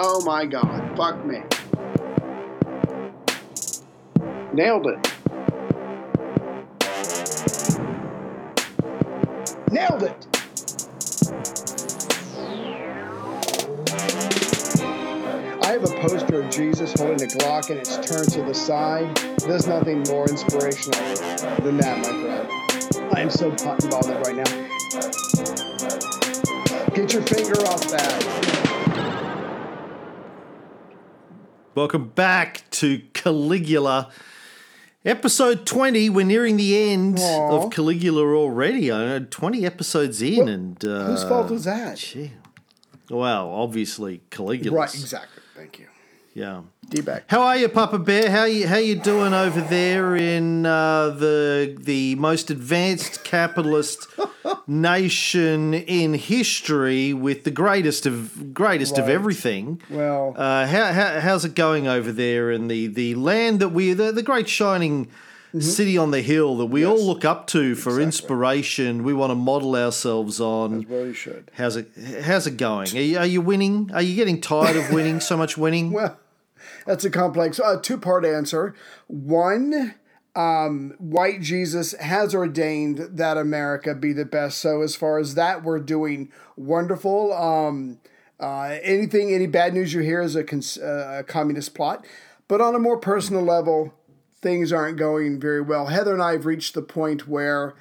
Oh my god. Fuck me. Nailed it. Nailed it. I have a poster of Jesus holding a Glock and it's turned to the side. There's nothing more inspirational than that, my friend. I am so and bothered right now. Get your finger off that. Welcome back to Caligula. Episode 20. We're nearing the end Aw. of Caligula already. I know 20 episodes in and uh, Whose fault was that? gee. Well, obviously Caligula's. Right, exactly. Thank you. Yeah. D-back. How are you, Papa Bear? How you how you doing over there in uh, the the most advanced capitalist nation in history with the greatest of greatest of everything? Well, Uh, how, how, how's it going over there in the, the land that we, the, the great shining city on the hill that we all Mm-hmm. Look up to for Exactly. inspiration? We want to model ourselves on. well, you should. How's it? How's it going? Are you, are you winning? Are you getting tired of winning? So much winning? Well, that's a complex uh, two part answer. One, um, white Jesus has ordained that America be the best. So, as far as that, we're doing wonderful. Um, uh, anything, any bad news you hear is a, cons- uh, a communist plot. But on a more personal level, things aren't going very well. Heather and I have reached the point where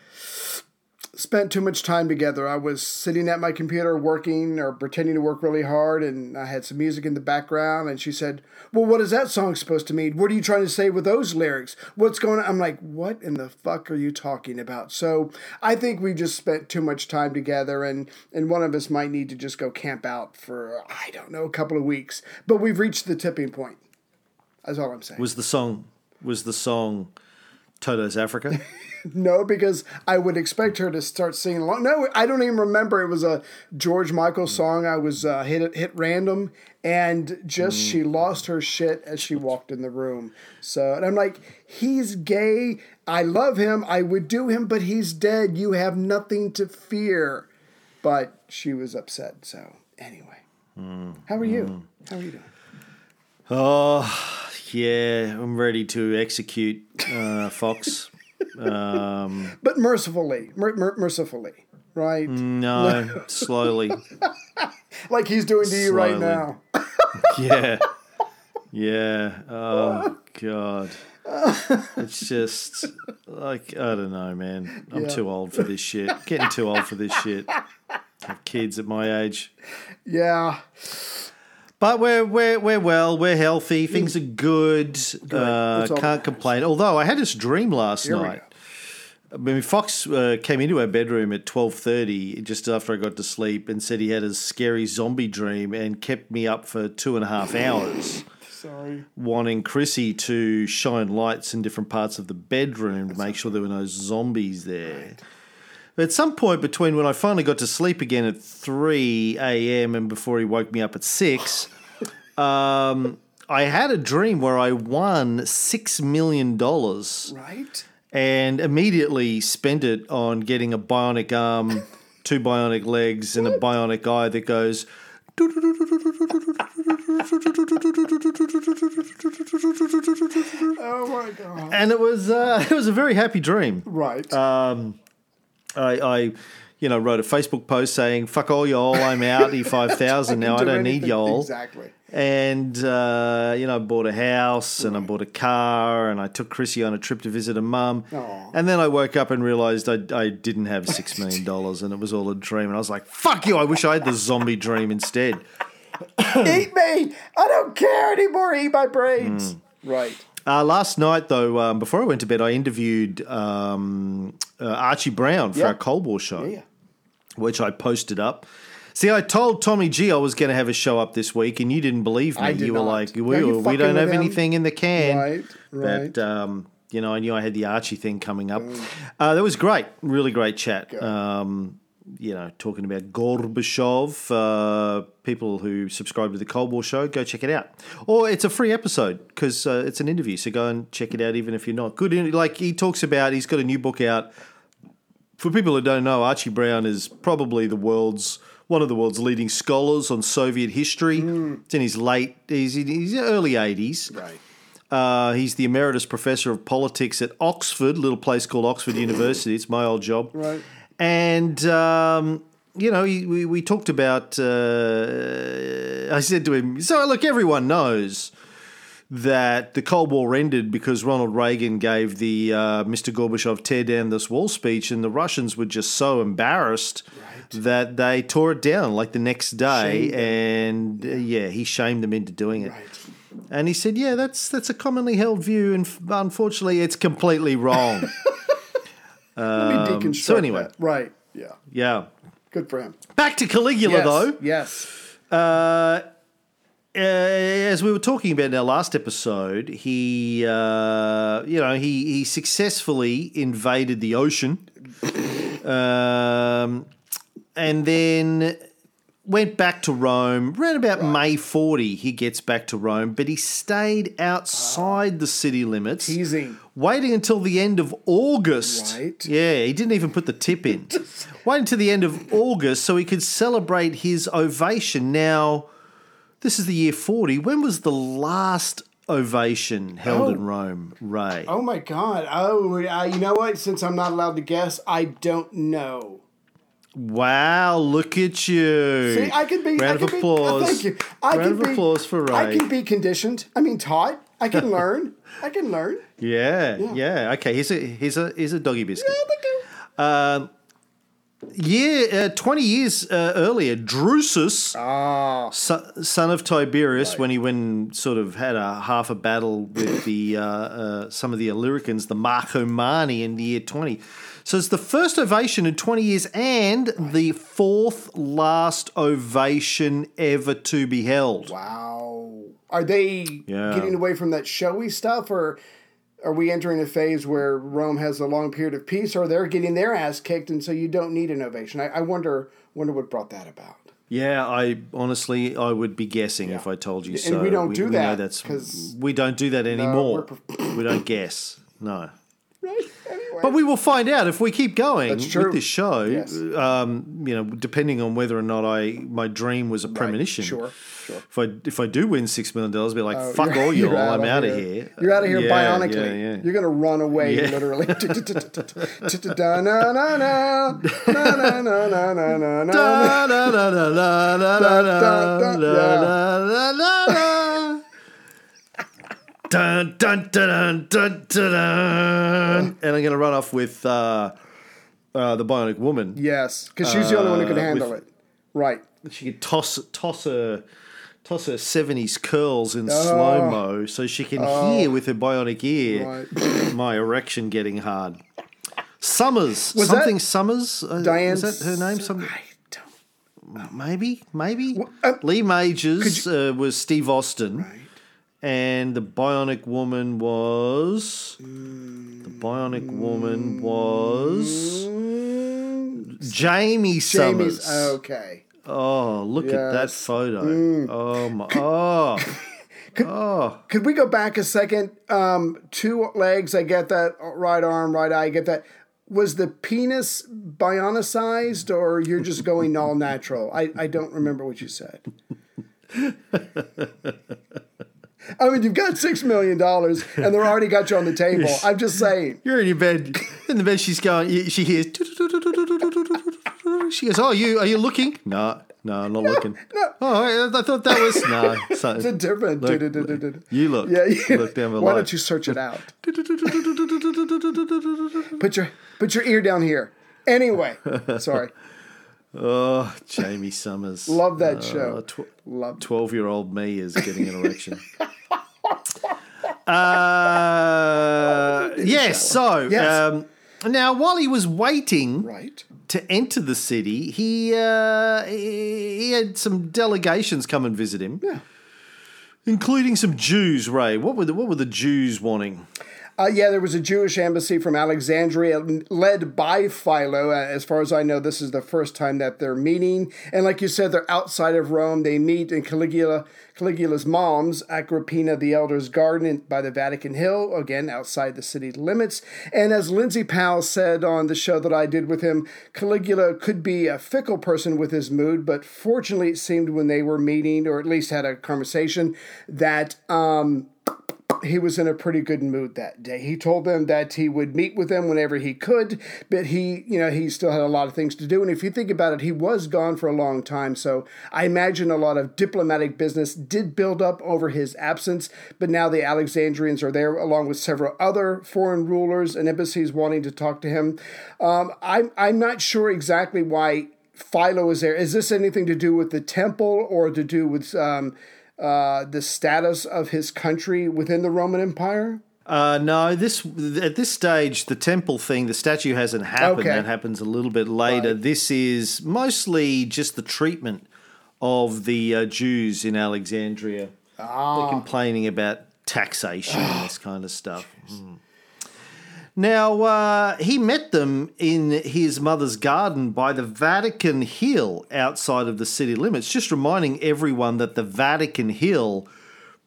spent too much time together. I was sitting at my computer working or pretending to work really hard, and I had some music in the background. And she said, Well, what is that song supposed to mean? What are you trying to say with those lyrics? What's going on? I'm like, What in the fuck are you talking about? So I think we just spent too much time together, and, and one of us might need to just go camp out for, I don't know, a couple of weeks. But we've reached the tipping point. That's all I'm saying. Was the song was the song Toto's Africa? No, because I would expect her to start singing along. No, I don't even remember. It was a George Michael song. I was uh, hit hit random, and just she lost her shit as she walked in the room. So, and I'm like, he's gay. I love him. I would do him, but he's dead. You have nothing to fear. But she was upset. So, anyway, how are you? How are you doing? oh, yeah, I'm ready to execute uh, Fox. Um, But mercifully, mer- mer- mercifully, right? no, slowly. Like he's doing to you right now. Yeah. Yeah. Oh God. It's just like I don't know, man. I'm Yeah. too old for this shit. Getting too old for this shit. Have kids at my age. Yeah. But we're we're we're well, we're healthy, things are good. Uh, can't complain. Although I had this dream last Here night. I mean, Fox uh, came into our bedroom at twelve thirty, just after I got to sleep, and said he had a scary zombie dream, and kept me up for two and a half hours, Sorry. wanting Chrissy to shine lights in different parts of the bedroom to make sure there were no zombies there. But at some point between when I finally got to sleep again at three a.m. and before he woke me up at six, um, I had a dream where I won six million dollars Right? And immediately spent it on getting a bionic arm, two bionic legs, and a bionic eye that goes. Oh my god. And it was uh, it was a very happy dream. Right. I, I, you know, wrote a Facebook post saying "fuck all y'all, I'm out. E five thousand now. I Do don't need y'all." Exactly. And uh, you know, I bought a house and I bought a car and I took Chrissy on a trip to visit her mum. And then I woke up and realized I, I didn't have six million dollars and it was all a dream. And I was like, "Fuck you! I wish I had the zombie dream instead." Eat me! I don't care anymore. Eat my brains. Hmm. Right. Uh, last night, though, um, before I went to bed, I interviewed um, uh, Archie Brown for Yeah. our Cold War show, Yeah. which I posted up. See, I told Tommy G I was going to have a show up this week, and you didn't believe me. Did you were like, "We, we don't have him?" anything in the can." Right, right. But um, you know, I knew I had the Archie thing coming up. Uh, that was great, really great chat. Um, you know, talking about Gorbachev. Uh, people who subscribe to the Cold War show, go check it out. Or it's a free episode because uh, it's an interview, so go and check it out, even if you're not good. Like he talks about, he's got a new book out. For people who don't know, Archie Brown is probably the world's one of the world's leading scholars on Soviet history. It's in his late, he's in his early 80s. Right. Uh, he's the emeritus professor of politics at Oxford, little place called Oxford University. It's my old job. Right. And, um, you know, we, we talked about, uh, I said to him, so look, everyone knows that the Cold War ended because Ronald Reagan gave the uh, Mr. Gorbachev tear down this wall speech, and the Russians were just so embarrassed that they tore it down like the next day, Shamed and uh, yeah, he shamed them into doing it. Right. And he said, "Yeah, that's that's a commonly held view, and unfortunately, it's completely wrong." Let me deconstruct Um, so anyway. that. Right. Yeah. yeah. Good for him. Back to Caligula, Yes. though. Yes. Uh, as we were talking about in our last episode, he, uh, you know, he he successfully invaded the ocean, um, and then went back to Rome. Around about May forty, he gets back to Rome, but he stayed outside the city limits, Teasing. waiting until the end of August. Right. Yeah, he didn't even put the tip in. Wait until the end of August so he could celebrate his ovation. Now, this is the year 40. When was the last ovation held Oh. in Rome, Ray? Oh my God. Oh, uh, you know what? Since I'm not allowed to guess, I don't know. Wow, look at you. See, I can be. Round I of can be- applause. uh, thank you. I Round can of be, applause for Ray. I can be conditioned. I mean, taught. I can learn. I can learn. yeah, yeah, Okay, here's a here's a here's a doggy biscuit. Yeah, thank you. Um, yeah, uh, 20 years uh, earlier, Drusus, Ah, son, son of Tiberius, when he when sort of had a half a battle with the uh, uh, some of the Illyricans, the Marcomanni in the year 20. So it's the first ovation in 20 years and the fourth last ovation ever to be held. wow. Are they Yeah. getting away from that showy stuff, or are we entering a phase where Rome has a long period of peace, or they're getting their ass kicked, and so you don't need an ovation? I, I wonder. Wonder what brought that about. Yeah, I honestly I would be guessing if I told you so. we don't do know that, that's 'cause- we don't do that anymore. we're we don't guess. No. Right. Anyway. But we will find out if we keep going with this show. Yes. Um, you know, depending on whether or not I my dream was a premonition. Sure. Sure. If I if I do win six million dollars, I'll be like, Oh, fuck you're- all you're y'all, I'm out out of of here. here. You're out of here Yeah, bionically. yeah, yeah. You're gonna run away Yeah. literally. Da-na-na-na, na-na-na-na-na-na-na. Da, da, da, da, da, da, da, Da, da, da, da, da, da, da. Dun, dun, dun, dun, dun, dun, dun. And I'm going to run off with uh, uh, the Bionic Woman. Yes, because she's the only one who can Uh, handle with- it. Right. She could toss toss her toss her seventies curls in Oh. slow mo so she can hear with her bionic ear Right. my erection getting hard. Summers, Was something that Summers. Uh, Diane's- is that her name? Some, I don't. maybe, maybe. uh, Lee Majors uh, was Steve Austin, Right. And the Bionic Woman was the Bionic Woman was Mm, Jamie Summers. Jamie's okay. Oh, look at that Yes. Mm. photo. Oh my oh. oh. Could we go back a second? Um, two legs, I get that. Right arm, right eye, I get that. Was the penis bionicized, or you're just going all natural? I, I don't remember what you said. I mean, you've got six million dollars, and they're already got you on the table. I'm just saying. You're in your bed. In the bed she's going she hears She goes, Oh, you are you looking? No, no, I'm not looking. no. Oh, I, I thought that was no. So, It's a different. Look, you look. yeah, you, Look down below. Why don't you search it out? Put your put your ear down here. Anyway, sorry. Oh, Jamie Summers. Love that Uh, show. tw- Love. 12 year old me is getting an erection. Uh, yes, so Yes. Um, now while he was waiting Right. to enter the city, he, uh, he he had some delegations come and visit him, Yeah. including some Jews. Ray, what were the what were the Jews wanting? Uh, yeah, there was a Jewish embassy from Alexandria led by Philo. Uh, as far as I know, this is the first time that they're meeting. And like you said, they're outside of Rome. They meet in Caligula, Caligula's mom's, Agrippina the Elder's garden by the Vatican Hill, again, outside the city limits. And as Lindsay Powell said on the show that I did with him, Caligula could be a fickle person with his mood, but fortunately, it seemed when they were meeting, or at least had a conversation, that. Um, he was in a pretty good mood that day. He told them that he would meet with them whenever he could, but he, you know, he still had a lot of things to do. And if you think about it, he was gone for a long time. So I imagine a lot of diplomatic business did build up over his absence. But now the Alexandrians are there, along with several other foreign rulers and embassies wanting to talk to him. Um, I'm I'm not sure exactly why Philo is there. Is this anything to do with the temple or to do with um, uh, the status of his country within the Roman Empire? Uh, no, this at this stage the temple thing, the statue hasn't happened. Okay. That happens a little bit later. Right. This is mostly just the treatment of the uh, Jews in Alexandria. Ah. They're complaining about taxation and this kind of stuff. Mm. Now, uh, he met them in his mother's garden by the Vatican Hill outside of the city limits, just reminding everyone that the Vatican Hill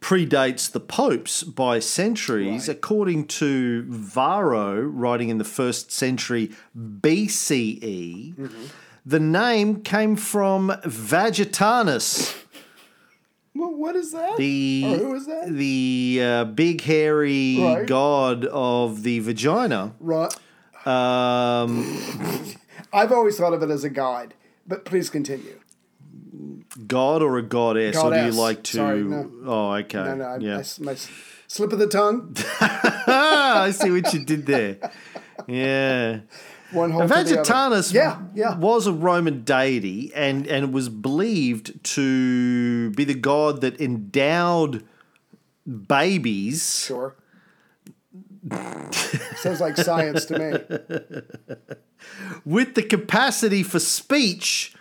predates the popes by centuries. Right. According to Varro, writing in the first century BCE, the name came from Vagitanus. Well, what is that? The Or who is that? the uh, big hairy Right. god of the vagina. Right. Um, I've always thought of it as a god, but please continue. god or a goddess, or do you like to? Sorry, no. Oh, okay. No, no, I, yeah. I- my slip of the tongue. I see what you did there. Yeah. One hole. Vagitanus Yeah, yeah. was a Roman deity and, and was believed to be the god that endowed babies Sure. Sounds like science to me. with the capacity for speech.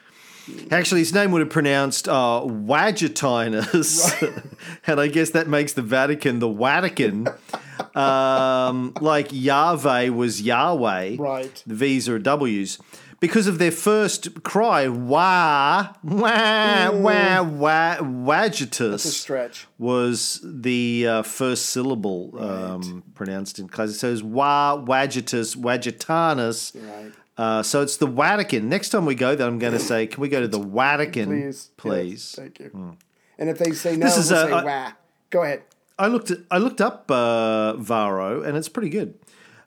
Actually, his name would have pronounced uh, Vagitinus, and I guess that makes the Vatican the Vatican. um, like Yahweh was Yahweh. Right. The V's are W's. Because of their first cry, wah, wah, wah, wah, wagitus stretch. was the uh, first syllable um, pronounced in class. So it's wah, wagitus, wagitanus. Right. Uh, so it's the Vatican. Next time we go there, I'm going to say, can we go to the Vatican, Please. please? Yes, thank you. And if they say no, This is we'll a- say I- wah. Go ahead. I looked at, I looked up uh, Varro, and it's pretty good.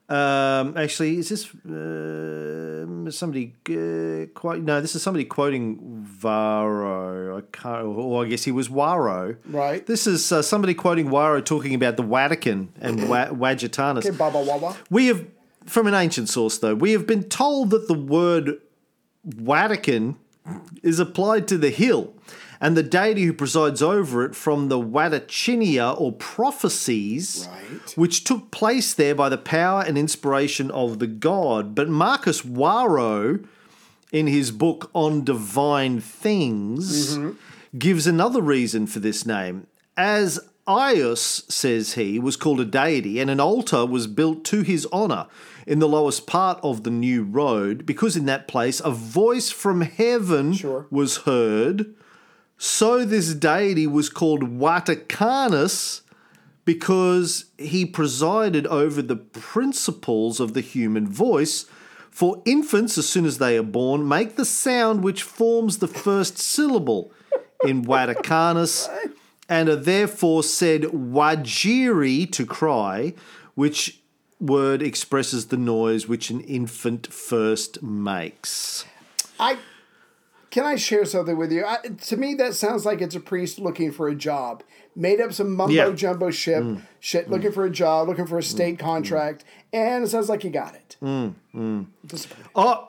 Um, actually, is this uh, somebody uh, quite? No, this is somebody quoting Varro. I can't. Or I guess he was Waro. Right. This is uh, somebody quoting Waro talking about the Vatican and wa- Wagitanus. Okay, Baba Wawa. We have, from an ancient source though, we have been told that the word Vatican is applied to the hill and the deity who presides over it from the Watachinia or prophecies, Right. which took place there by the power and inspiration of the god. But Marcus Warrow, in his book on divine things, mm-hmm. gives another reason for this name. As Aius, says he, was called a deity, and an altar was built to his honour in the lowest part of the new road, because in that place a voice from heaven Sure. was heard. So this deity was called Watakanus because he presided over the principles of the human voice. For infants, as soon as they are born, make the sound which forms the first syllable in Watakanus and are therefore said wajiri to cry, which word expresses the noise which an infant first makes. I can I share something with you? I, to me, that sounds like it's a priest looking for a job. Made up some mumbo Yeah. jumbo ship, mm. shit, looking mm. for a job, looking for a mm. state contract, and it sounds like he got it. Disappointing. Oh,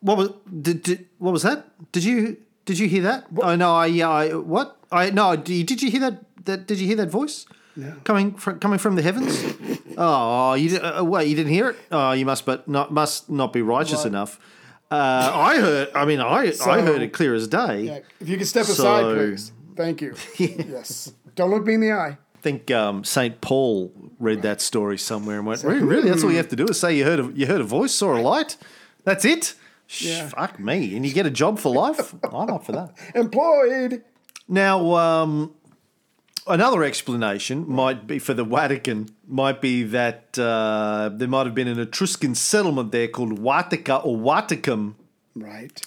what was did, did what was that? Did you did you hear that? Oh no, I yeah, I what? I no, did, did you hear that? That did you hear that voice? No. Coming from coming from the heavens? oh, you di- uh, wait, you didn't hear it? Oh, you must but not must not be righteous Right. enough. Uh, I heard. I mean, I I heard it clear as day. Yeah, if you could step So- aside, please. Thank you. Yes. Don't look me in the eye. I think um, Saint Paul read that story somewhere and went, really? really? That's all you have to do is say you heard a, you heard a voice, saw a light. That's it. Yeah. Fuck me. And you get a job for life? I'm up for that. Employed. Now, um, another explanation might be for the Vatican might be that uh, there might have been an Etruscan settlement there called Watica or Waticum. Right.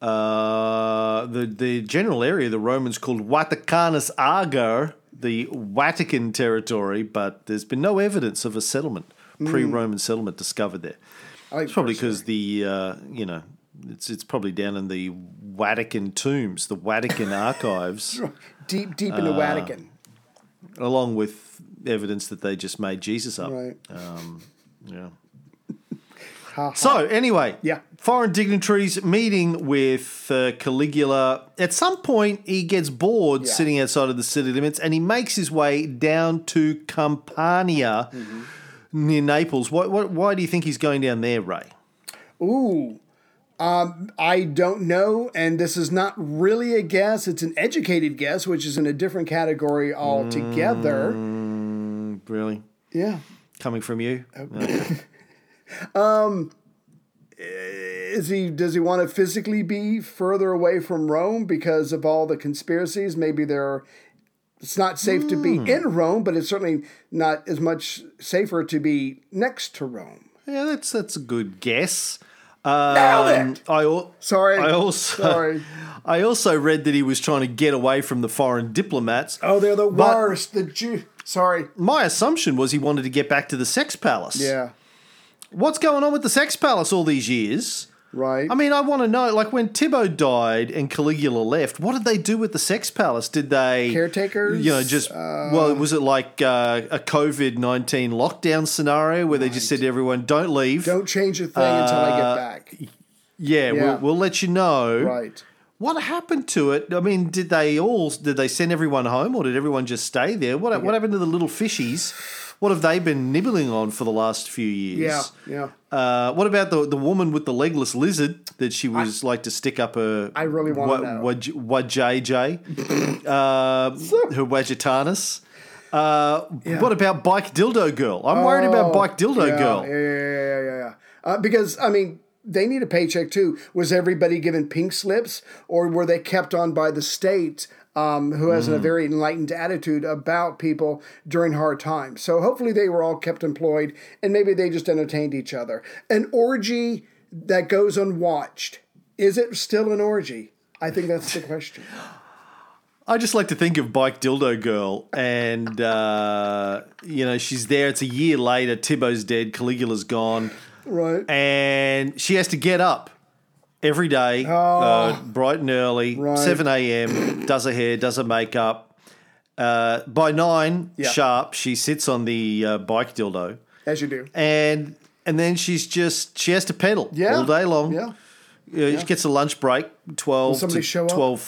Uh, the the general area the Romans called Vaticanus Ager, the Vatican territory, but there's been no evidence of a settlement, pre-Roman settlement discovered there. I like It's probably because the uh, you know it's it's probably down in the Vatican tombs, the Vatican archives, deep, deep in the Uh, Vatican. along with evidence that they just made Jesus up. Right. Yeah. Ha, ha. So anyway, Yeah. foreign dignitaries meeting with uh, Caligula. At some point, he gets bored Yeah. sitting outside of the city limits, and he makes his way down to Campania Mm-hmm. near Naples. Why, why, why do you think he's going down there, Ray? Ooh. Um, I don't know, and this is not really a guess. It's an educated guess, which is in a different category altogether. Mm, really? Yeah. Coming from you? Okay. Is he does he want to physically be further away from Rome because of all the conspiracies? Maybe there it's not safe to be in Rome, but it's certainly not as much safer to be next to Rome. Yeah, that's that's a good guess. Nailed Um, it! I al- Sorry. I also Sorry. I also read that he was trying to get away from the foreign diplomats. Oh, they're the But- worst. The Jew. Sorry. My assumption was he wanted to get back to the Sex Palace. Yeah. What's going on with the Sex Palace all these years? Right. I mean, I want to know. Like when Tibbo died and Caligula left, what did they do with the Sex Palace? Did they Caretakers? You know, just well, was it like uh, a COVID nineteen lockdown scenario where they just said to everyone, "Don't leave." Don't change a thing until I Uh, get back. yeah, Yeah. We'll, we'll let you know. Right. What happened to it? I mean, did they all did they send everyone home or did everyone just stay there? What what happened to the little fishies? What have they been nibbling on for the last few years? Yeah. Yeah. Uh, what about the the woman with the legless lizard that she was like to stick up her? I really wanna know. Wajj, uh, her Wajitanus. Uh, What about Bike Dildo Girl? I'm worried about Bike Dildo Oh, yeah, Girl. Yeah, yeah, yeah, yeah, yeah. Uh, because I mean, they need a paycheck too. Was everybody given pink slips, or were they kept on by the state? Um, who has Mm. a very enlightened attitude about people during hard times. So hopefully they were all kept employed and maybe they just entertained each other. An orgy that goes unwatched, is it still an orgy? I think that's the question. I just like to think of Bike Dildo Girl, and uh, you know she's there. It's a year later. Tibbo's dead. Caligula's gone, Right. and she has to get up every day, uh, bright and early, Oh. Right. seven a.m. Does her hair, does her makeup. Uh, by nine Yeah. sharp, she sits on the uh, bike dildo, As you do. and and then she's just she has to pedal Yeah. all day long. Yeah. Uh, She gets a lunch break, twelve somebody to show up? twelve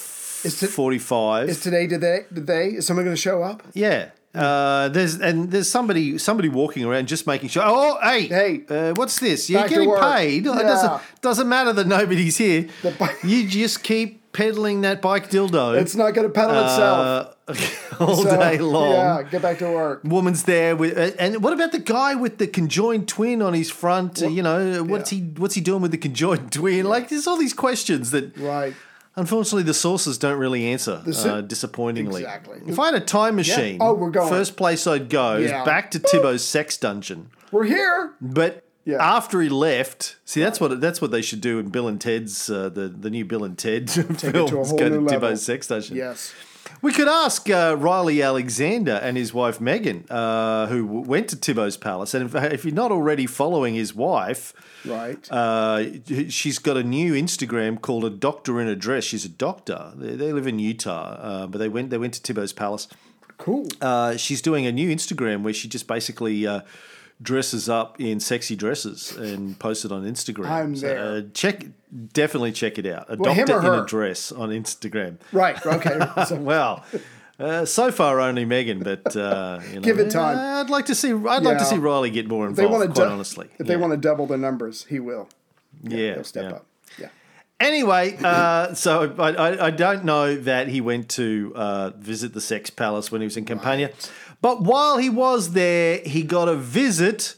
Is it- forty-five. Is today today today? Is someone going to show up? Yeah. Uh, there's and there's somebody somebody walking around just making sure. Oh, hey, Hey. uh, what's this? You're getting paid. It doesn't doesn't matter that nobody's here. Bi- you just keep peddling that bike dildo It's not going to pedal itself. uh, all So, day long. Yeah, get back to work. Woman's there with, uh, and what about the guy with the conjoined twin on his front? You know, what's yeah. he what's he doing with the conjoined twin? Like, there's all these questions that Right. Unfortunately, the sources don't really answer. si- uh, disappointingly, Exactly. If I had a time machine, Oh, we're going. First place I'd go is back to Tibbo's sex dungeon. We're here. But Yeah. after he left, see that's what that's what they should do in Bill and Ted's uh, the the new Bill and Ted films. to a whole go to. Tibbo's sex dungeon. Yes. We could ask uh, Riley Alexander and his wife Megan, uh, who w- went to Tibbo's palace, and if, if you're not already following his wife, Right. uh, she's got a new Instagram called a doctor in a dress. She's a doctor. They, they live in Utah, uh, but they went they went to Tibbo's palace. cool. Uh, she's doing a new Instagram where she just basically uh, dresses up in sexy dresses and posts it on Instagram. I'm there. uh, check definitely check it out. A Well, doctor in a dress on Instagram. right. Okay. So, Well. Uh, so far, only Megan, but uh, you know, Give it time. uh, I'd like to see. I'd like to see Riley get more they involved. want to quite honestly, If they want to double the numbers, he will. yeah, He'll step yeah. up. Yeah. Anyway, uh, so I, I, I don't know that he went to uh, visit the Sex Palace when he was in Campania. But while he was there, he got a visit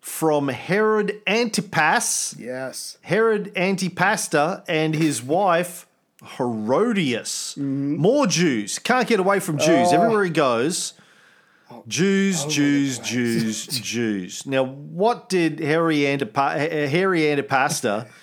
from Herod Antipas, Yes. Herod Antipasta, and his wife Herodias. Mm-hmm. More Jews. Can't get away from Jews. Oh. Everywhere he goes, oh. Jews, oh, Jews, Jews, Jews. Now, what did Harry Antipa- Harry Antipasta?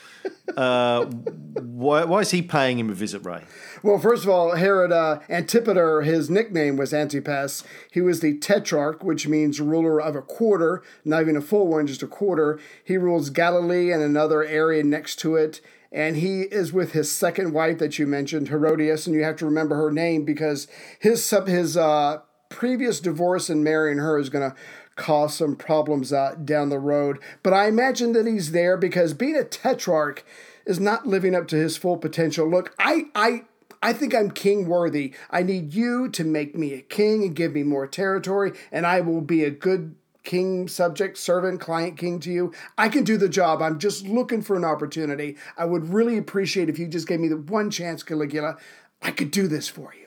Uh, why, why is he paying him a visit, Ray? Well, first of all, Herod uh, Antipater, his nickname was Antipas. He was the tetrarch, which means ruler of a quarter, not even a full one, just a quarter. He rules Galilee and another area next to it. And he is with his second wife that you mentioned, Herodias, and you have to remember her name because his sub his uh, previous divorce and marrying her is going to cause some problems uh, down the road. But I imagine that he's there because being a tetrarch is not living up to his full potential. Look, I I I think I'm king worthy. I need you to make me a king and give me more territory, and I will be a good king, subject, servant, client king to you. I can do the job. I'm just looking for an opportunity. I would really appreciate if you just gave me the one chance, Caligula. I could do this for you.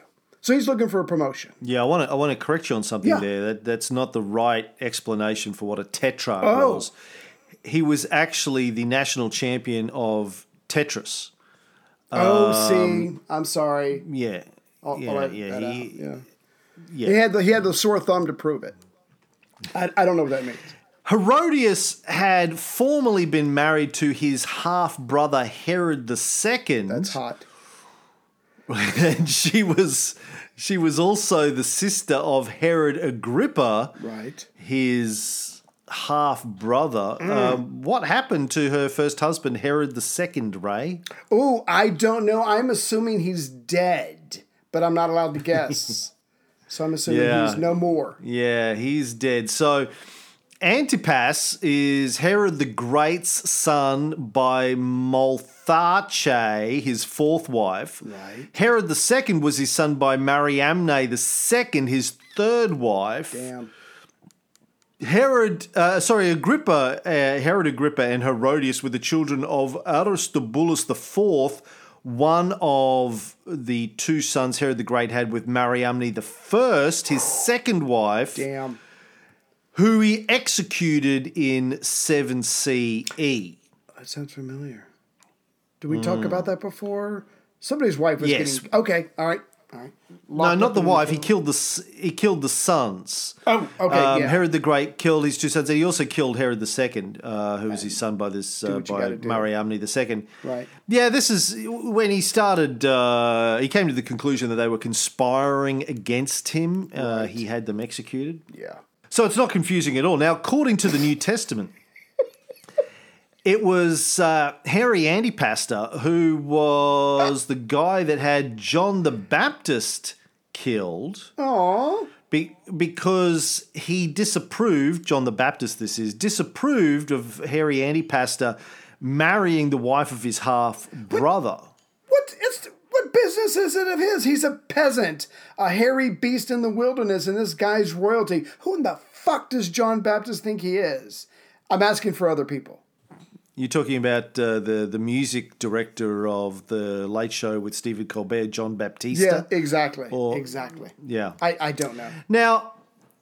So he's looking for a promotion. Yeah, I want to I want to correct you on something Yeah. there. That that's not the right explanation for what a tetrarch Oh. was. He was actually the national champion of Tetris. Oh, um, see, I'm sorry. Yeah. I'll, yeah, I'll yeah, he- Yeah. yeah. He had the he had the sore thumb to prove it. I, I don't know what that means. Herodias had formerly been married to his half brother Herod II. That's hot. and she was she was also the sister of Herod Agrippa, Right. his half brother. Mm. Um, what happened to her first husband, Herod the Second? Ray? Oh, I don't know. I'm assuming he's dead, but I'm not allowed to guess. so I'm assuming Yeah. he's no more. Yeah, he's dead. So Antipas is Herod the Great's son by Malthace, his fourth wife. Right. Herod the second was his son by Mariamne the second, his third wife. Damn. Herod, uh, sorry, Agrippa, uh, Herod Agrippa and Herodias were the children of Aristobulus the fourth, one of the two sons Herod the Great had with Mariamne the first, his second wife, Damn. who he executed in 7 CE. That sounds familiar. Did we talk about that before? Somebody's wife was. Yes. getting. Okay. All right. All right. No, not the wife. He killed the he killed the sons. Oh, okay. Um, yeah. Herod the Great killed his two sons. He also killed Herod the Second, uh, who was his son by this uh, by. Mariamne the Second. Right. Yeah, this is when he started. Uh, he came to the conclusion that they were conspiring against him. Uh, he had them executed. yeah. So it's not confusing at all. Now, according to the New Testament, it was uh, Harry Antipasta who was the guy that had John the Baptist killed Aw. be- because he disapproved, John the Baptist, this is, disapproved of Harry Antipasta marrying the wife of his half brother. What? It's what business is it of his? He's a peasant, a hairy beast in the wilderness, and this guy's royalty. Who in the fuck does John Baptist think he is? I'm asking for other people. You're talking about uh, the, the music director of the Late Show with Stephen Colbert, John Baptista. Yeah, exactly. Or- exactly. Yeah. I, I don't know. Now,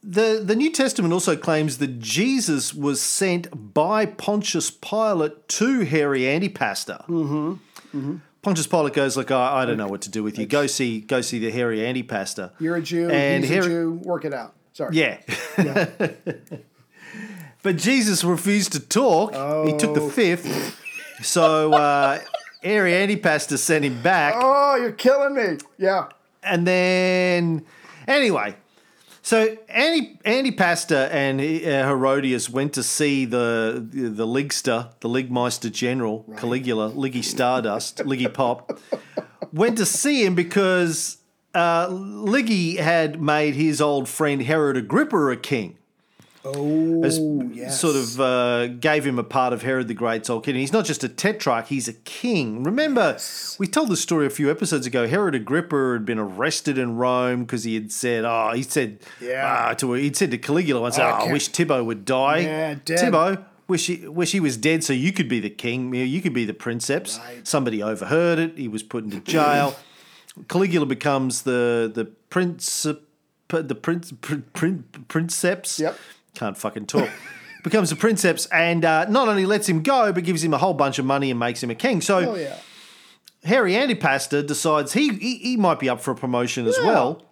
the, the New Testament also claims that Jesus was sent by Pontius Pilate to Harry Antipasta. Mm-hmm. Pontius Pilate goes like, I, I don't know what to do with you. Go see, go see the Harry Antipasta. You're a Jew. And he's Harry- a Jew. Work it out. Sorry. Yeah. but Jesus refused to talk. He took the Oh. fifth. So uh, Harry Antipasta sent him back. Oh, you're killing me. Yeah. And then, anyway, so Andy Andy Pasta and uh, Herodias went to see the the, the Ligster, the Ligmeister General, Caligula, Liggy Stardust, Liggy Pop. went to see him because uh, Liggy had made his old friend Herod Agrippa a king. Oh, As yes. Sort of uh, gave him a part of Herod the Great's old kingdom. He's not just a tetrarch; he's a king. Remember, we told the story a few episodes ago. Herod Agrippa had been arrested in Rome because he had said, "Oh, he said, Yeah. ah, to he'd said to Caligula once, Oh, I oh, I wish Tibbo would die." Yeah, dead. Tibbo, wish he, wish he was dead so you could be the king. You, you could be the princeps. Right. Somebody overheard it. He was put into jail. Caligula becomes the the prince, the prince, prin, prin, princeps. Yep. Can't fucking talk. becomes a princeps and uh, not only lets him go, but gives him a whole bunch of money and makes him a king. So Oh yeah. Harry Antipasta decides he, he he might be up for a promotion as Yeah. well.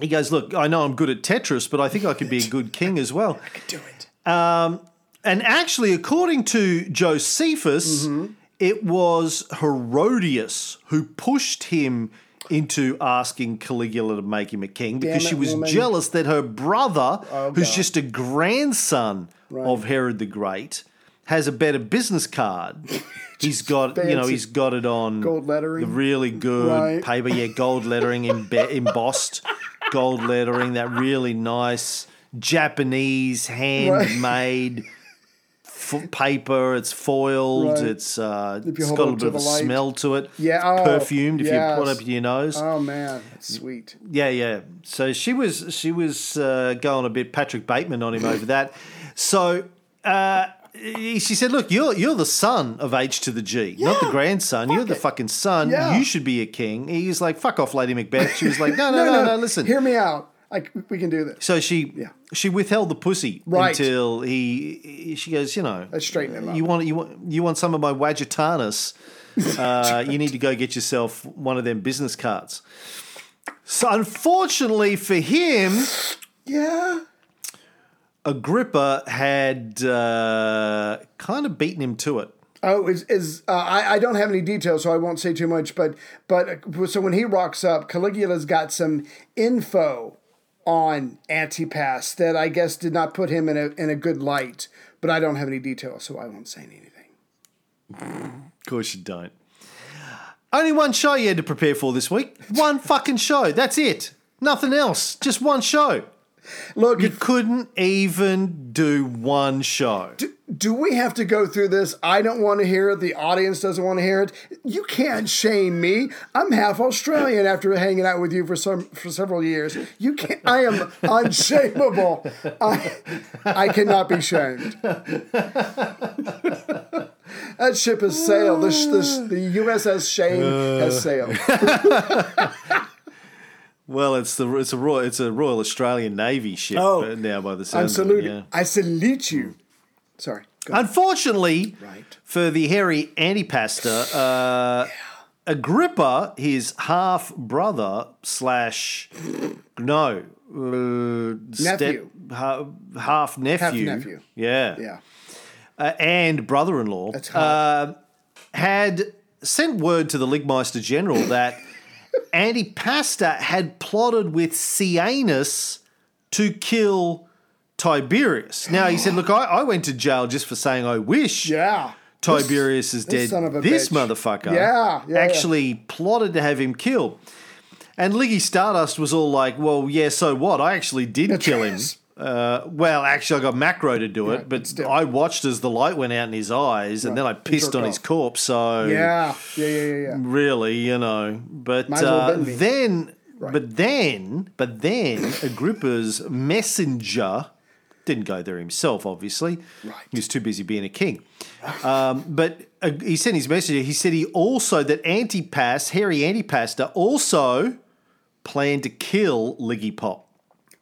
He goes, look, I know I'm good at Tetris, but I think I could be a good king as well. I could do it. And actually, according to Josephus, Mm-hmm. it was Herodias who pushed him into asking Caligula to make him a king because Damn she was woman. jealous that her brother, Oh, who's God. just a grandson of Herod the Great, has a better business card. He's got, you know, he's got it on Gold lettering. the really good Right. paper, yeah, gold lettering, embe- embossed gold lettering, that really nice Japanese handmade f- paper. It's foiled. Right. It's uh, it's got a it bit of a light. smell to it. Yeah, oh, perfumed if you put it up your nose. Oh man, sweet. Yeah, yeah. So she was she was uh, going a bit Patrick Bateman on him over that. So uh, she said, "Look, you're you're the son of H to the G, not the grandson. You're the it. fucking son. Yeah. You should be a king." He's like, "Fuck off, Lady Macbeth." She was like, "No, no, no, no. listen." Hear me out. Like we can do this. So she Yeah. she withheld the pussy Right. until he she goes, you know, Let's straighten him up. you want you want you want some of my Wagitanus. Uh, you need to go get yourself one of them business cards. So unfortunately for him, Yeah. Agrippa had uh, kind of beaten him to it. Oh, is is uh, I I don't have any details, so I won't say too much. But but uh, so when he rocks up, Caligula's got some info on Antipas that I guess did not put him in a in a good light. But I don't have any details, so I won't say anything. Of course you don't. Only one show you had to prepare for this week. One fucking show. That's it. Nothing else. Just one show. Look, You couldn't even do one show. do we have to go through this? I don't want to hear it. The audience doesn't want to hear it. You can't shame me. I'm half Australian after hanging out with you for some for several years. You can't. I am unshameable. I I cannot be shamed. that ship has sailed. The, the, the USS Shame has sailed. Well, it's the it's a royal it's a Royal Australian Navy ship Oh, uh, now by the I'm sounds of it, saluting. yeah. I salute you. Sorry. Unfortunately, Right. for the hairy antipasta, uh, Agrippa, his half brother slash no uh, Nephew. ha- half nephew, Half-nephew. yeah, Yeah. uh, and brother-in-law uh, had sent word to the Ligmeister General that Antipasta had plotted with Sejanus to kill Tiberius. Now he said, "Look, I, I went to jail just for saying I wish Yeah. Tiberius is dead. son of a this bitch. motherfucker, Yeah, yeah, actually plotted to have him killed." And Liggy Stardust was all like, "Well, yeah, so what? I actually did kill him." Uh, well, actually, I got Macro to do it, Right, but still. I watched as the light went out in his eyes, and then I pissed on his corpse. So Yeah. Yeah. Yeah. Yeah. yeah. really, you know. But well uh, me. then, but then, but then, Agrippa's messenger didn't go there himself. Obviously, Right. he was too busy being a king. Um, but uh, he sent his messenger. He said he also that Antipas, Harry Antipasta, also planned to kill Liggy Pop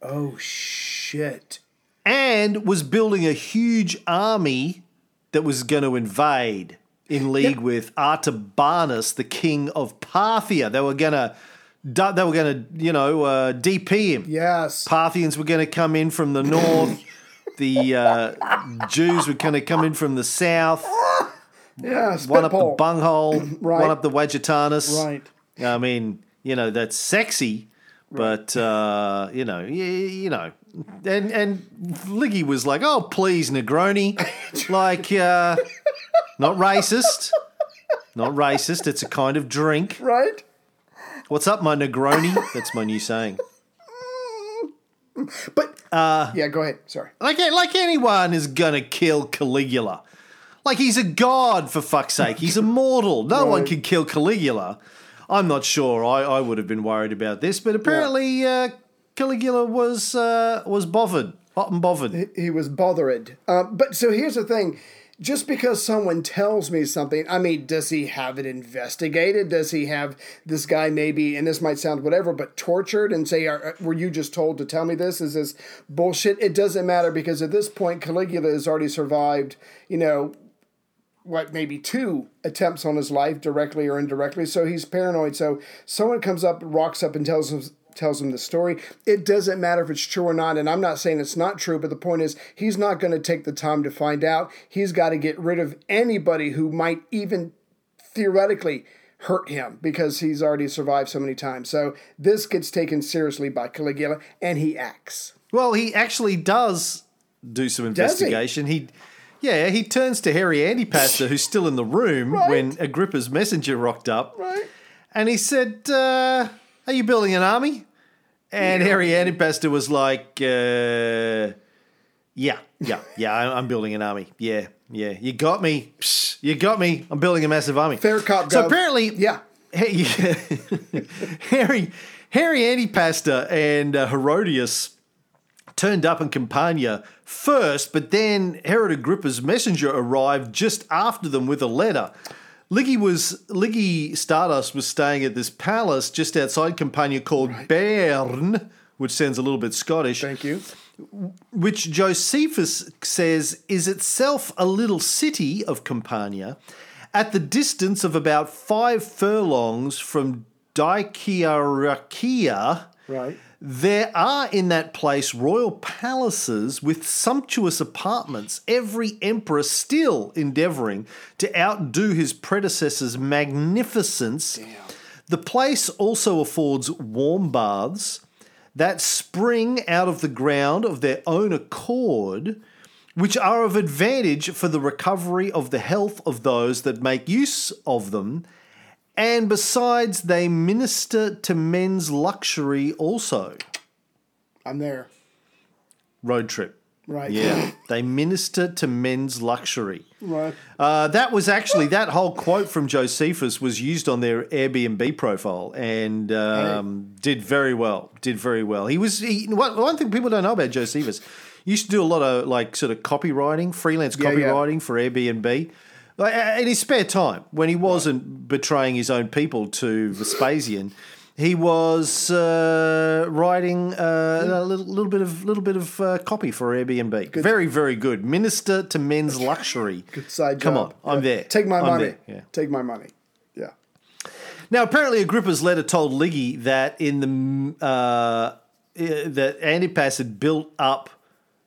Oh shit. and was building a huge army that was going to invade in league with Artabanus, the king of Parthia. They were going to, they were going to, you know, uh, DP him. Yes. Parthians were going to come in from the north. the uh, Jews were going to come in from the south. Yeah. One up the spitball. bunghole, Right. one up the Wagitanus. Right. I mean, you know, that's sexy, but uh, you know, you, you know, and and Liggy was like, "Oh, please, Negroni," like uh, not racist, not racist. It's a kind of drink. Right. What's up, my Negroni? That's my new saying. But uh, yeah. Go ahead. Sorry. Like like anyone is gonna kill Caligula. Like he's a god for fuck's sake. He's immortal. No one can kill Caligula. I'm not sure. I, I would have been worried about this, but apparently uh, Caligula was uh, was bothered. hot and bothered. He was bothered. Uh, but so here's the thing. Just because someone tells me something, I mean, does he have it investigated? Does he have this guy maybe, and this might sound whatever, but tortured and say, are, uh, were you just told to tell me this? Is this bullshit? It doesn't matter because at this point, Caligula has already survived, you know, what maybe two attempts on his life directly or indirectly so he's paranoid so someone comes up rocks up and tells him tells him the story it doesn't matter if it's true or not and i'm not saying it's not true but the point is he's not going to take the time to find out he's got to get rid of anybody who might even theoretically hurt him because he's already survived so many times so this gets taken seriously by caligula and he acts Well, he actually does do some Does he? investigation. he? yeah, he turns to Harry Antipasta, who's still in the room Right. when Agrippa's messenger rocked up, right and he said, uh, "Are you building an army?" And Harry Antipasta was like, uh, "Yeah, yeah, yeah, I'm building an army. Yeah, yeah, you got me. Psh, you got me. I'm building a massive army." fair cop So gov. apparently, yeah Hey, Harry Harry Antipasta and uh, Herodias turned up in Campania first, but then Herod Agrippa's messenger arrived just after them with a letter. Liggy was Liggy Stardust was staying at this palace just outside Campania called Bern, which sounds a little bit Scottish. Thank you. Which Josephus says is itself a little city of Campania, at the distance of about five furlongs from Dicearchia. right There are in that place royal palaces with sumptuous apartments, every emperor still endeavouring to outdo his predecessor's magnificence. The place also affords warm baths that spring out of the ground of their own accord, which are of advantage for the recovery of the health of those that make use of them. And besides, they minister to men's luxury also. i'm there Road trip. right Yeah. they minister to men's luxury. right Uh, that was actually, that whole quote from Josephus was used on their Airbnb profile and um, did very well. Did very well. He was, he, one, one thing people don't know about Josephus, he used to do a lot of like sort of copywriting, freelance Yeah, yeah. copywriting for Airbnb. Like, in his spare time, when he wasn't betraying his own people to Vespasian, he was uh, writing uh, a little, little bit of little bit of uh, copy for Airbnb. Very, very good. Minister to men's luxury. Good side Come job. on, I'm Yeah. there. Take my I'm money. yeah. Take my money. Yeah. Now, apparently, Agrippa's letter told Liggy that in the uh, that Antipas had built up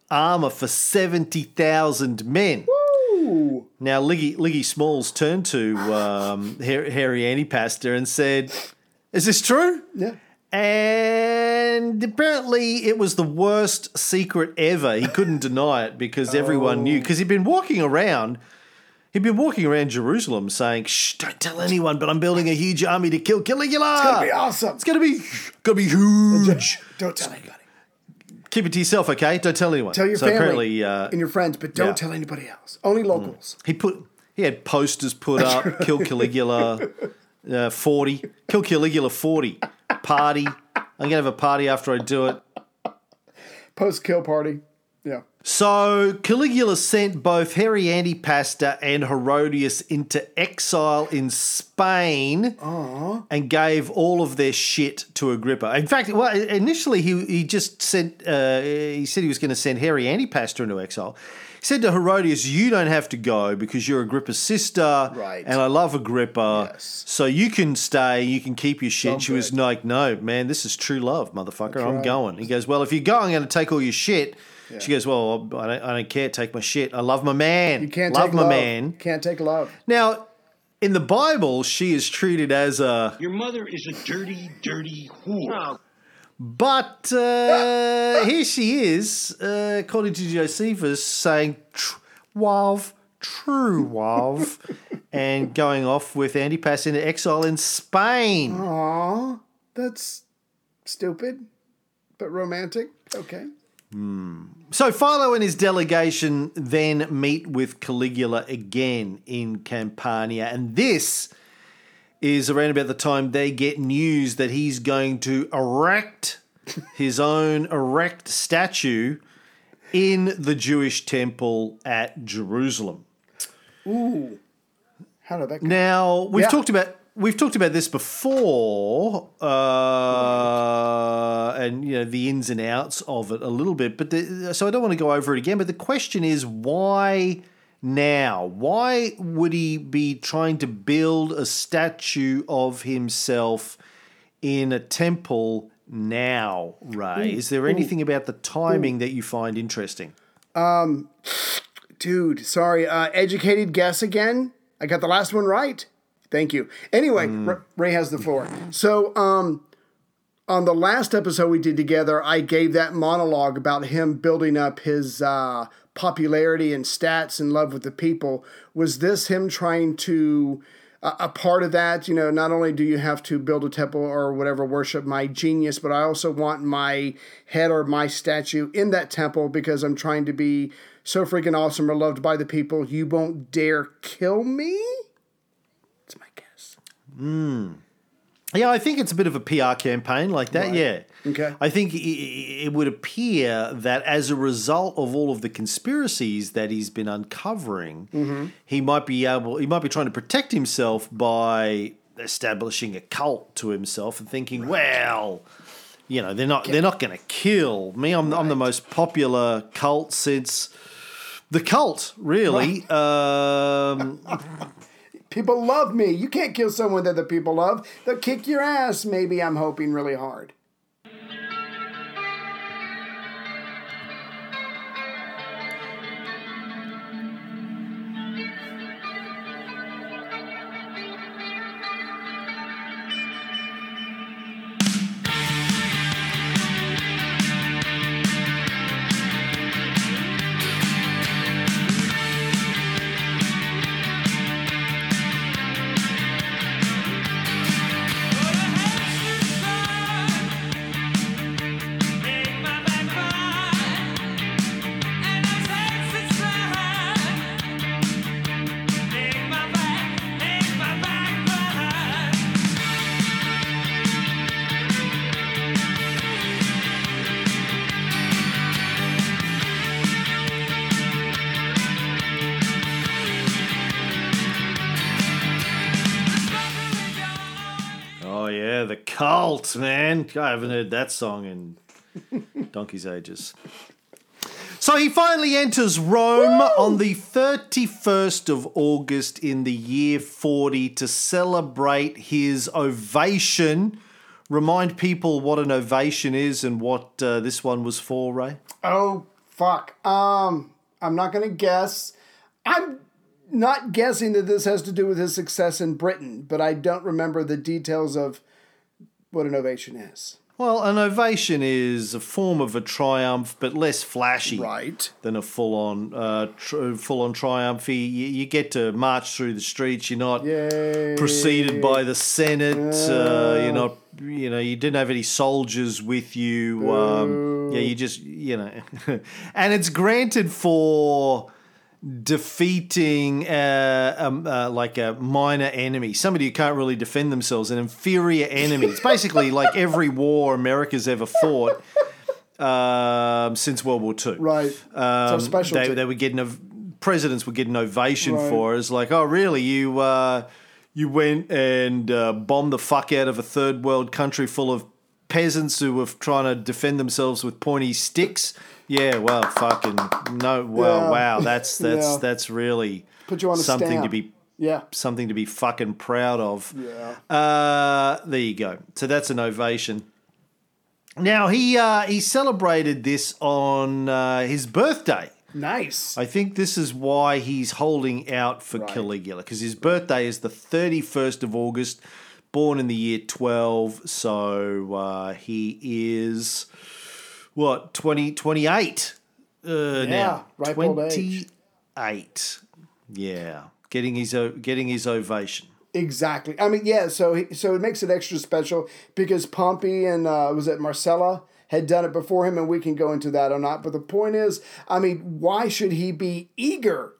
armor for seventy thousand men. Ooh. Now, Liggy, Liggy Smalls turned to um, Har- Harry Antipasta and said, "Is this true?" Yeah. And apparently, it was the worst secret ever. He couldn't deny it because everyone knew. Because he'd been walking around, he'd been walking around Jerusalem saying, "Shh, don't tell anyone, but I'm building a huge army to kill Caligula. It's Gonna be awesome. It's gonna be, gonna be huge. Don't tell anybody. Keep it to yourself, okay? Don't tell anyone. Tell your so family apparently, uh, and your friends, but don't yeah. tell anybody else. Only locals. He put he had posters put up, kill Caligula uh, forty, kill Caligula forty, party. I'm gonna have a party after I do it. Post kill party. Yeah. So Caligula sent both Harry Antipasta and Herodias into exile in Spain and gave all of their shit to Agrippa. In fact, well, initially he, he just sent, uh, he said he was going to send Harry Antipasta into exile. He said to Herodias, You don't have to go because you're Agrippa's sister. Right. And I love Agrippa. Yes. So you can stay, you can keep your shit. She was like, No, man, this is true love, motherfucker. I'm right. going. He goes, Well, if you go, I'm going to take all your shit. She goes, Well, I don't, I don't care. Take my shit. I love my man. You can't love take my love. man. Can't take love. Now, in the Bible, she is treated as a. Your mother is a dirty, dirty whore. But uh, here she is, uh, according to Josephus, saying, "Tr- Wav, true Wav, and going off with Antipas into exile in Spain. Aw, that's stupid, but romantic. Okay. So Philo and his delegation then meet with Caligula again in Campania, and this is around about the time they get news that he's going to erect his own erect statue in the Jewish temple at Jerusalem. Ooh. How did that go? Now we've Yeah. talked about we've talked about this before, uh, and you know the ins and outs of it a little bit. But the, so I don't want to go over it again. But the question is why now? Why would he be trying to build a statue of himself in a temple now? Ray, is there anything about the timing that you find interesting? Dude, sorry. Uh, educated guess again. I got the last one right. Thank you. Anyway, R- Ray has the floor. So, um, on the last episode we did together, I gave that monologue about him building up his uh, popularity and stats and love with the people. Was this him trying to? A a part of that, you know, not only do you have to build a temple or whatever, worship my genius, but I also want my head or my statue in that temple because I'm trying to be so freaking awesome or loved by the people. You won't dare kill me? Guess. Yeah, I think it's a bit of a PR campaign like that. Yeah. Okay. I think it would appear that as a result of all of the conspiracies that he's been uncovering, Mm-hmm. he might be able, he might be trying to protect himself by establishing a cult to himself and thinking, well, you know, they're not they're not going to kill me. I'm I'm the most popular cult since the cult, really. Um, People love me. You can't kill someone that the people love. They'll kick your ass. Maybe I'm hoping really hard. Man. I haven't heard that song in donkey's ages. So he finally enters Rome on the 31st of August in the year 40 to celebrate his ovation. Remind people what an ovation is and what uh, this one was for, Ray. Oh fuck. Um, I'm not gonna guess. I'm not guessing that this has to do with his success in Britain, but I don't remember the details of what an ovation is. Well, an ovation is a form of a triumph, but less flashy. Right. than a full-on uh, tr- full-on triumph. You, you get to march through the streets. You're not Yay. preceded by the Senate. Uh, you're not, you know, you didn't have any soldiers with you. Um, yeah, you just, you know, and it's granted for defeating uh, um, uh, like a minor enemy, somebody who can't really defend themselves, an inferior enemy. It's basically like every war America's ever fought um, since World War Two. Right. Um, so special. they, they were getting a presidents were getting ovation Right. for it. It's like, oh, really? You uh, you went and uh, bombed the fuck out of a third world country full of peasants who were trying to defend themselves with pointy sticks. Yeah, well, fucking no. Well, Yeah. wow, that's that's Yeah. that's really Put you on something to be yeah. something to be fucking proud of. Yeah. Uh, there you go. So that's an ovation. Now he uh, he celebrated this on uh, his birthday. Nice. I think this is why he's holding out for Right. Caligula because his birthday is the 31st of August, born in the year 12. So uh, he is, what, 20, 28 uh, now? ripe old age. 28. Yeah. Getting his, o- getting his ovation. Exactly. I mean, yeah. So he, so it makes it extra special because Pompey and uh, was it Marcella had done it before him, and we can go into that or not. But the point is, I mean, why should he be eager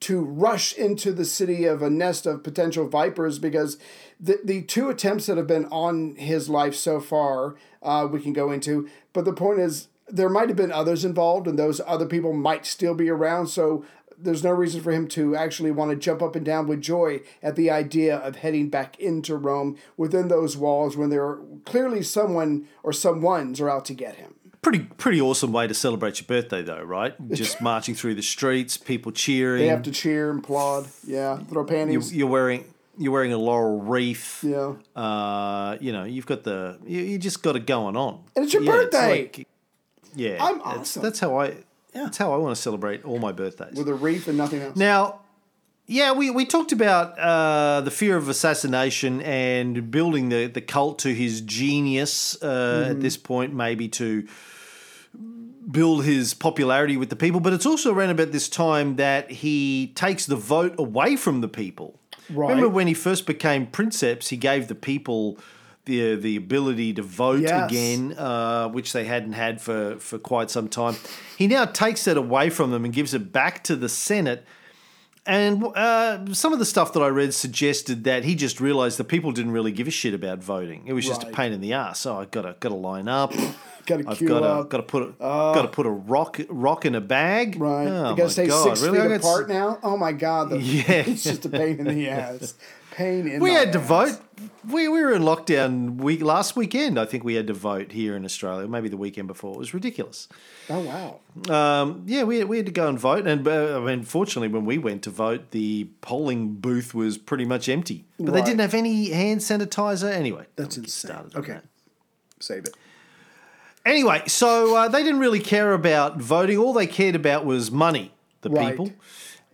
to rush into the city of a nest of potential vipers? Because the the two attempts that have been on his life so far, uh, we can go into. But the point is. there might have been others involved, and those other people might still be around. So there's no reason for him to actually want to jump up and down with joy at the idea of heading back into Rome within those walls when there are clearly someone or some ones are out to get him. Pretty pretty awesome way to celebrate your birthday, though, right? Just marching through the streets, people cheering. They have to cheer and applaud. Yeah, throw panties. you're wearing you're wearing a laurel wreath. yeah. Uh, you know, you've got the you, you just got it going on. And it's your birthday. yeah, I'm that's- awesome. That's how I. That's how I want to celebrate all my birthdays. With a wreath and nothing else. Now, yeah, we, we talked about uh, the fear of assassination and building the, the cult to his genius uh, at this point, maybe to build his popularity with the people. But it's also around about this time that he takes the vote away from the people. Right. Remember when he first became princeps, he gave the people the the ability to vote Yes. again, uh, which they hadn't had for, for quite some time. He now takes that away from them and gives it back to the Senate. And uh, some of the stuff that I read suggested that he just realised that people didn't really give a shit about voting. It was just a pain in the ass. So I got to got to line up. Gotta I've queue got to up. Uh, got to put a, got to put a rock rock in a bag. Right. Oh, I my gotta stay God, six really? Feet got s- apart now. Oh my god. The, Yeah. It's just a pain in the ass. Pain in the ass We had to ass. vote. We, we were in lockdown week last weekend. I think we had to vote here in Australia. Maybe the weekend before. It was ridiculous. Oh wow. Um, yeah, we, we had to go and vote, and uh, I mean, fortunately, when we went to vote, the polling booth was pretty much empty. But they didn't have any hand sanitizer anyway. That's insane. started Okay. that. Save it. Anyway, so uh, they didn't really care about voting. All they cared about was money, the Right. people.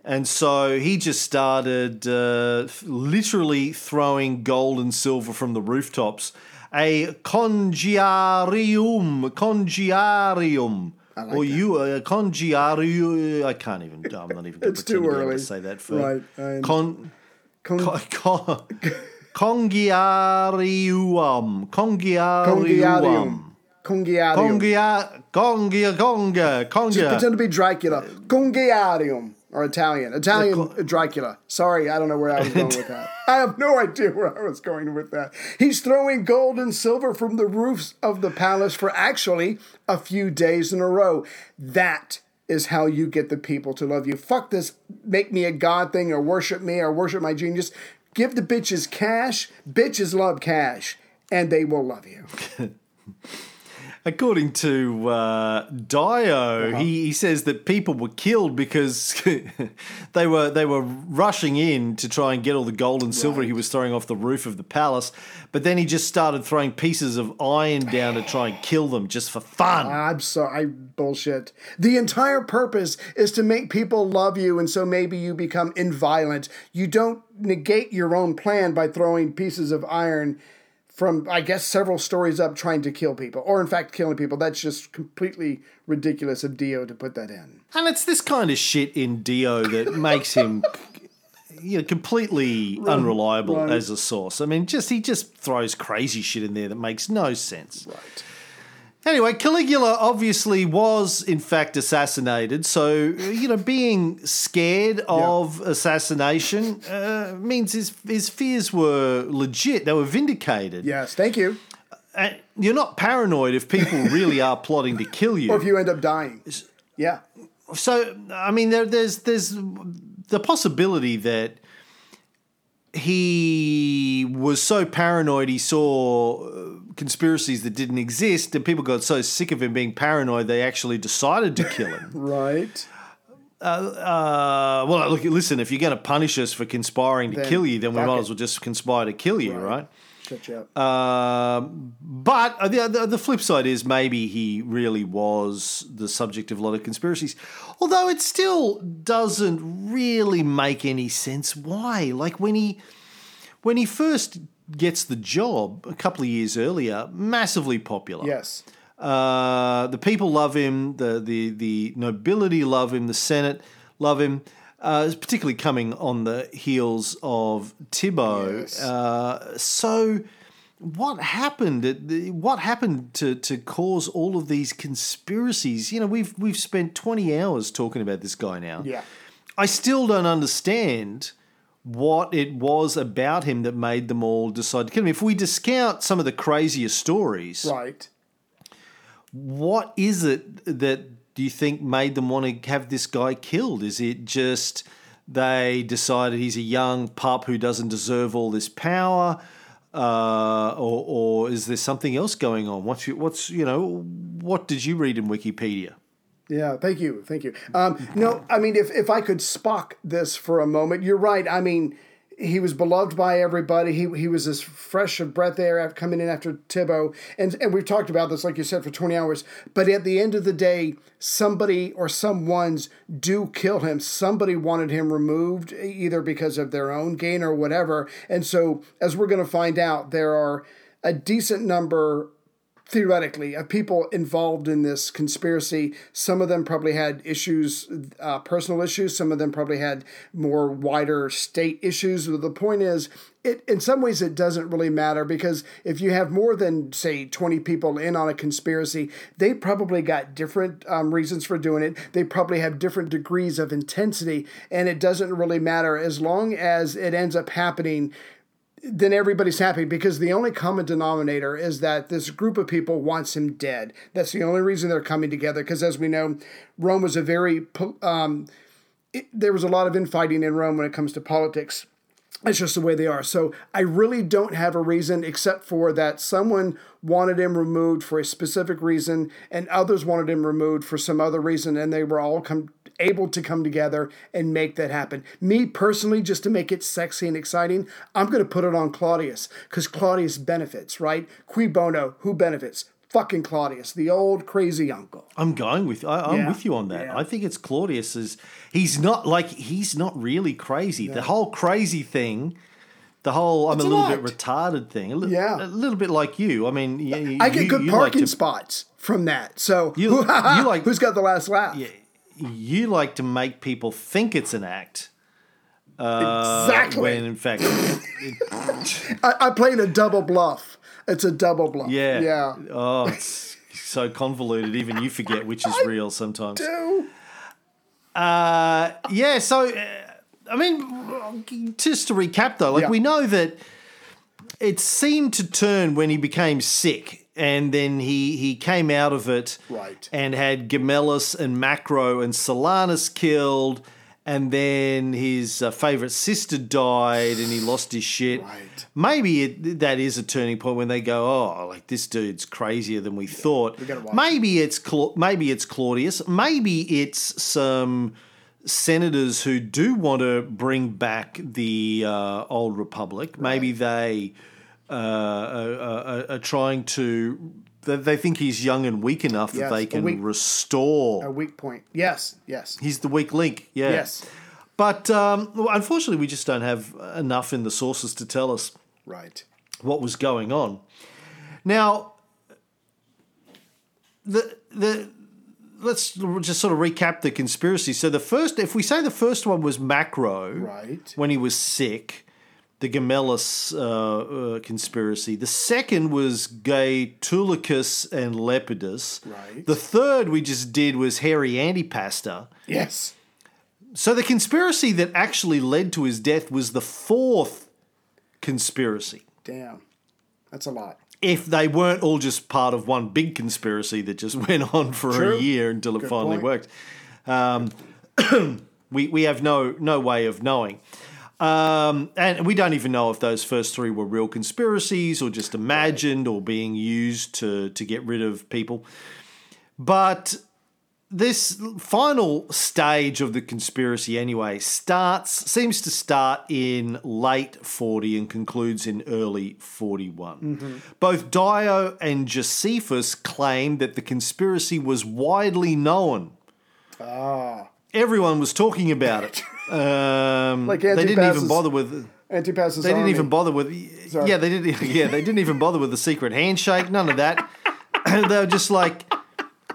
And so he just started uh, literally throwing gold and silver from the rooftops. A congiarium, congiarium. or you, a congiarium. I can't even, I'm not even going It's too early. to say that for Right, Con- con, con, congiarium. Congiarium. Congiarium. Congiarium. Congia, congia, Just congia. pretend to be Dracula. Congiarium. Or Italian. Italian Dracula. Sorry, I don't know where I was going with that. I have no idea where I was going with that. He's throwing gold and silver from the roofs of the palace for actually a few days in a row. That is how you get the people to love you. Fuck this make me a god thing or worship me or worship my genius. Give the bitches cash. Bitches love cash. And they will love you. According to uh, Dio, Uh-huh. he, he says that people were killed because they were they were rushing in to try and get all the gold and silver he was throwing off the roof of the palace. But then he just started throwing pieces of iron down to try and kill them just for fun. I'm sorry, bullshit. The entire purpose is to make people love you, and so maybe you become inviolent. You don't negate your own plan by throwing pieces of iron from, I guess, several stories up trying to kill people, or in fact, killing people. That's just completely ridiculous of Dio to put that in. And it's this kind of shit in Dio that makes him you know, completely unreliable right. as a source. I mean, just he just throws crazy shit in there that makes no sense. Right. Anyway, Caligula obviously was in fact assassinated. So you know, being scared of assassination uh, means his his fears were legit. They were vindicated. Yes, thank you. And you're not paranoid if people really are plotting to kill you. Or if you end up dying. Yeah. So I mean, there, there's there's the possibility that he was so paranoid he saw uh, conspiracies that didn't exist, and people got so sick of him being paranoid they actually decided to kill him. Right. uh, well, look, listen, if you're going to punish us for conspiring to Then kill you, then we might it. as well just conspire to kill you, right? Shut you up. Um, but the, the the flip side is maybe he really was the subject of a lot of conspiracies. Although it still doesn't really make any sense. Why? Like when he when he first gets the job a couple of years earlier, massively popular. yes. Uh, the people love him. The, the the nobility love him. The Senate love him. Uh, particularly coming on the heels of Tibbo. Yes. Uh, so, what happened? What happened to, to cause all of these conspiracies? You know, we've we've spent twenty hours talking about this guy now. Yeah. I still don't understand what it was about him that made them all decide to kill him. If we discount some of the crazier stories, Right. what is it that do you think made them want to have this guy killed? Is it just they decided he's a young pup who doesn't deserve all this power? Uh, or, or is there something else going on? What's your, what's you know what did you read in Wikipedia? Yeah, thank you, thank you. Um, no, I mean, if if I could Spock this for a moment, you're right. I mean, he was beloved by everybody. He he was as fresh of breath air after coming in after Tibbo, and and we've talked about this, like you said, for twenty hours. But at the end of the day, somebody or some ones do kill him. Somebody wanted him removed, either because of their own gain or whatever. And so, as we're going to find out, there are a decent number theoretically of people involved in this conspiracy some of them probably had issues uh, personal issues some of them probably had more wider state issues. But the point is it in some ways it doesn't really matter because if you have more than say 20 people in on a conspiracy they probably got different um, reasons for doing it. They probably have different degrees of intensity and it doesn't really matter as long as it ends up happening then everybody's happy because the only common denominator is that this group of people wants him dead. That's the only reason they're coming together. Because as we know, Rome was a very um, it, there was a lot of infighting in Rome when it comes to politics. It's just the way they are. So I really don't have a reason except for that someone wanted him removed for a specific reason, and others wanted him removed for some other reason, and they were all come able to come together and make that happen. Me personally, just to make it sexy and exciting, I'm going to put it on Claudius because Claudius benefits, right? Cui bono, who benefits? Fucking Claudius, the old crazy uncle. I'm going with I, I'm Yeah. with you on that. Yeah. I think it's Claudius's. He's not like he's not really crazy. The whole crazy thing, the whole I'm It's a little bit retarded thing. A Yeah. a little bit like you. I mean, I get you- good you parking like to, spots from that. So You- who, you like- who's got the last laugh? You like to make people think it's an act. Uh, exactly. When in fact, I, I played a double bluff. It's a double bluff. yeah, Yeah. Oh, it's so convoluted. Even you forget which is real sometimes. Two. Uh, yeah, so uh, I mean, just to recap though, like Yeah. we know that it seemed to turn when he became sick, and then he he came out of it, Right. and had Gemellus and Macro and Silanus killed. And then his uh, favorite sister died, and he lost his shit. Right. Maybe it, that is a turning point when they go, "Oh, like this dude's crazier than we thought." gotta maybe it's Cla- maybe it's Claudius. Maybe it's some senators who do want to bring back the uh, old republic. Maybe they uh, are, are, are trying to. They think he's young and weak enough Yes, that they can weak- restore. A weak point. Yes. Yes. He's the weak link. Yeah. Yes. But um, unfortunately, we just don't have enough in the sources to tell us Right. what was going on. Now, the the let's just sort of recap the conspiracy. So the first, if we say the first one was Macro, Right. when he was sick, the Gemellus uh, uh, conspiracy. The second was Gaetulicus and Lepidus. Right. The third we just did was Hairy Antipasta. Yes. So the conspiracy that actually led to his death was the fourth conspiracy. Damn. That's a lot. If they weren't all just part of one big conspiracy that just went on for True. a year until it Good finally point. worked, um, we we have no no way of knowing. Um, and we don't even know if those first three were real conspiracies or just imagined or being used to to get rid of people. But this final stage of the conspiracy anyway starts seems to start in late 40 and concludes in early 41 both dio and josephus claim that the conspiracy was widely known Ah. everyone was talking about it um, Like they didn't even bother with Antipas's they didn't even bother with Sorry. yeah they didn't yeah they didn't even bother with the secret handshake none of that they were just like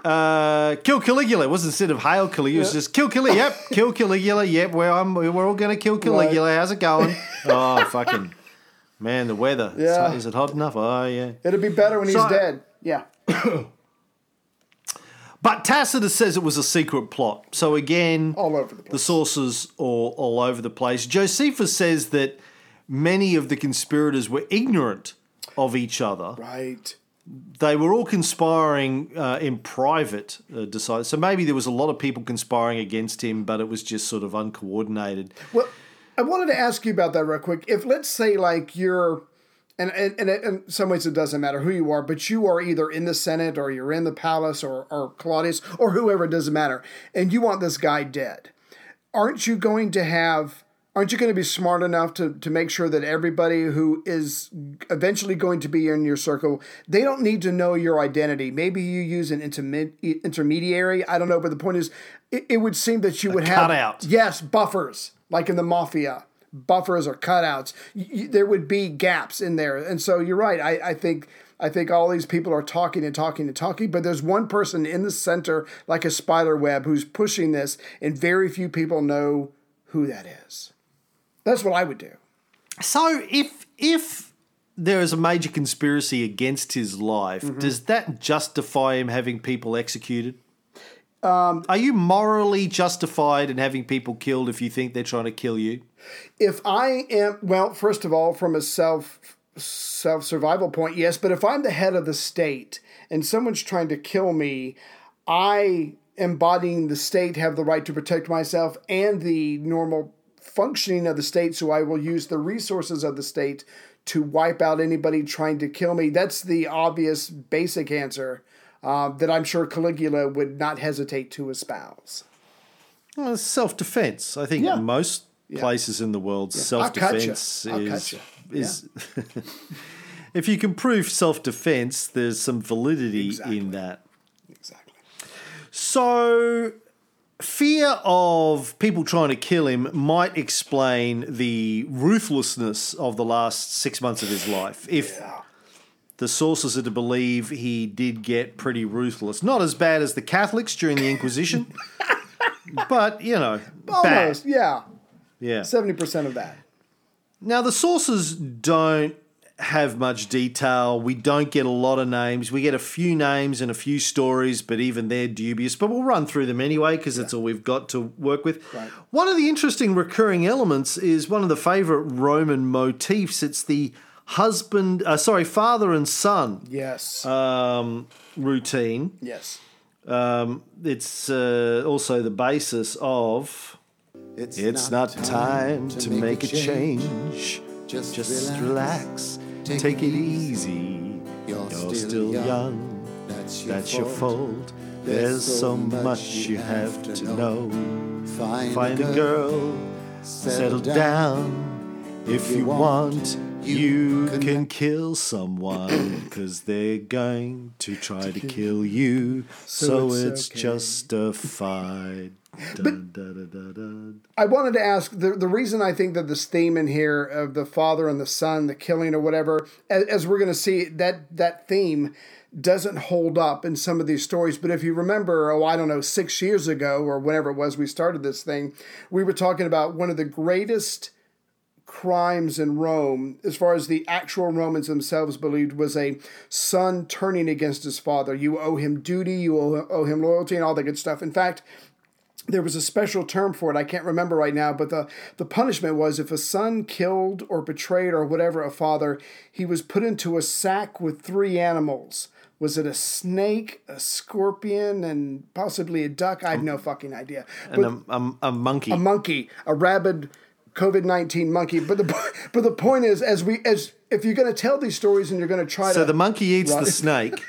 uh, kill Caligula. It wasn't instead of hail Caligula. It was just kill Caligula. Yep, kill Caligula. Yep, we're I'm, we're all gonna kill Caligula. How's it going? oh, fucking man, the weather. Yeah. Is it hot enough? Oh yeah. It'll be better when he's So- dead. Yeah. But Tacitus says it was a secret plot. So again, All over the the sources all all over the place. Josephus says that many of the conspirators were ignorant of each other. Right. they were all conspiring uh, in private. Uh, decided so maybe there was a lot of people conspiring against him, but it was just sort of uncoordinated. Well, I wanted to ask you about that real quick. If let's say like you're, and and, and in some ways it doesn't matter who you are, but you are either in the Senate or you're in the palace or or Claudius or whoever, it doesn't matter, and you want this guy dead, aren't you going to have? Aren't you going to be smart enough to, to make sure that everybody who is eventually going to be in your circle, they don't need to know your identity? Maybe you use an intermi- intermediary. I don't know, but the point is, it, it would seem that you would have cutout. yes buffers like in the mafia buffers or cutouts y there would be gaps in there and so you're right I, I think i think all these people are talking and talking and talking but there's one person in the center like a spider web who's pushing this and very few people know who that is that's what i would do So if if there is a major conspiracy against his life, Mm-hmm. does that justify him having people executed? Um, Are you morally justified in having people killed if you think they're trying to kill you? if I am well, first of all, from a self self survival point, yes. But if I'm the head of the state and someone's trying to kill me, I, embodying the state, have the right to protect myself and the normal functioning of the state. So I will use the resources of the state to wipe out anybody trying to kill me. That's the obvious, basic answer. Uh, that I'm sure Caligula would not hesitate to espouse. Well, self defense. I think Yeah. most places in the world, self defense is is. if you can prove self defense, there's some validity Exactly. in that. Exactly. So, fear of people trying to kill him might explain the ruthlessness of the last six months of his life. If the sources are to believe he did get pretty ruthless, not as bad as the Catholics during the Inquisition, but you know, bad. Almost, yeah. Yeah. 70% of that. Now, the sources don't have much detail. We don't get a lot of names. We get a few names and a few stories, but even they're dubious. But we'll run through them anyway because it's all we've got to work with. Right. One of the interesting recurring elements is one of the favorite Roman motifs. It's the husband, uh, sorry, father and son Yes. um, routine. yes. Um, it's uh, also the basis of. It's not time to make a change. Just Just relax. relax, take it easy. You're You're still young. young, That's your, that's your fault. fault. There's so much you have to know. Find, Find a girl, settle down. If you want, you can kill someone, cause they're going to try to kill you. So it's it's okay. justified. Dun. I wanted to ask the, the reason I think that this theme in here of the father and the son, the killing or whatever, as, as we're going to see, that that theme doesn't hold up in some of these stories. But if you remember, oh, I don't know, six years ago or whenever it was we started this thing, we were talking about one of the greatest crimes in Rome, as far as the actual Romans themselves believed, was a son turning against his father. You owe him duty, you owe, owe him loyalty, and all that good stuff. In fact, there was a special term for it. I can't remember right now, but the, the punishment was if a son killed or betrayed or whatever a father, he was put into a sack with three animals. Was it a snake, a scorpion, and possibly a duck? I have no fucking idea. And a, a, a monkey. a monkey, a rabid COVID nineteen monkey. But the but the point is, as we as if you're going to tell these stories and you're going to try So to the monkey eats Right. the snake.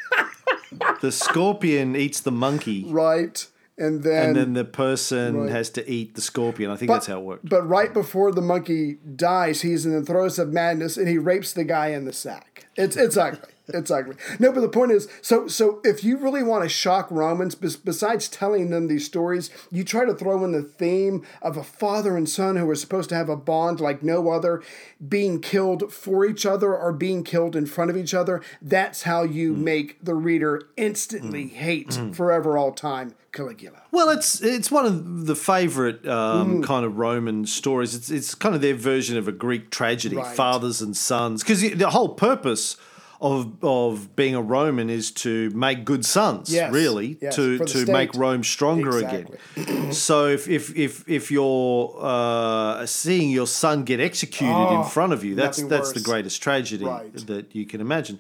the scorpion eats the monkey. right, and then And then the person Right. has to eat the scorpion. I think that's how it works. But right before the monkey dies, he's in the throes of madness and he rapes the guy in the sack. It's it's ugly. It's ugly. No, but the point is, so so if you really want to shock Romans, besides telling them these stories, you try to throw in the theme of a father and son who are supposed to have a bond like no other, being killed for each other or being killed in front of each other. That's how you make the reader instantly hate forever, all time Caligula. Well, it's it's one of the favourite um, Mm. kind of Roman stories. It's it's kind of their version of a Greek tragedy, Right. fathers and sons, because the whole purpose of of being a Roman is to make good sons, Yes, really, yes, to to make. Rome stronger Exactly. again. so if if if if you're uh, seeing your son get executed Oh, in front of you, that's that's the greatest tragedy Right. that you can imagine.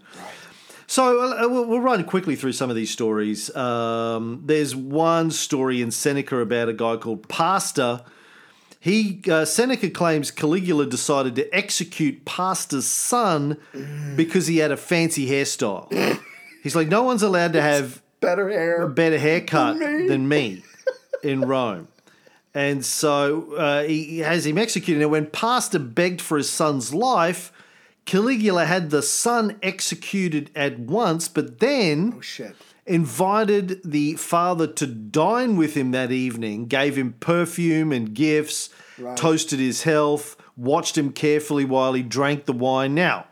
So uh, we'll, we'll run quickly through some of these stories. Um, there's one story in Seneca about a guy called Pastor. He uh, Seneca claims Caligula decided to execute Pastor's son because he had a fancy hairstyle. He's like, no one's allowed to have Better hair. a better haircut me. than me in Rome. And so uh, he he has him executed. Now, when Pastor begged for his son's life, Caligula had the son executed at once, but then Oh shit. Invited the father to dine with him that evening, gave him perfume and gifts, Right. toasted his health, watched him carefully while he drank the wine. Now,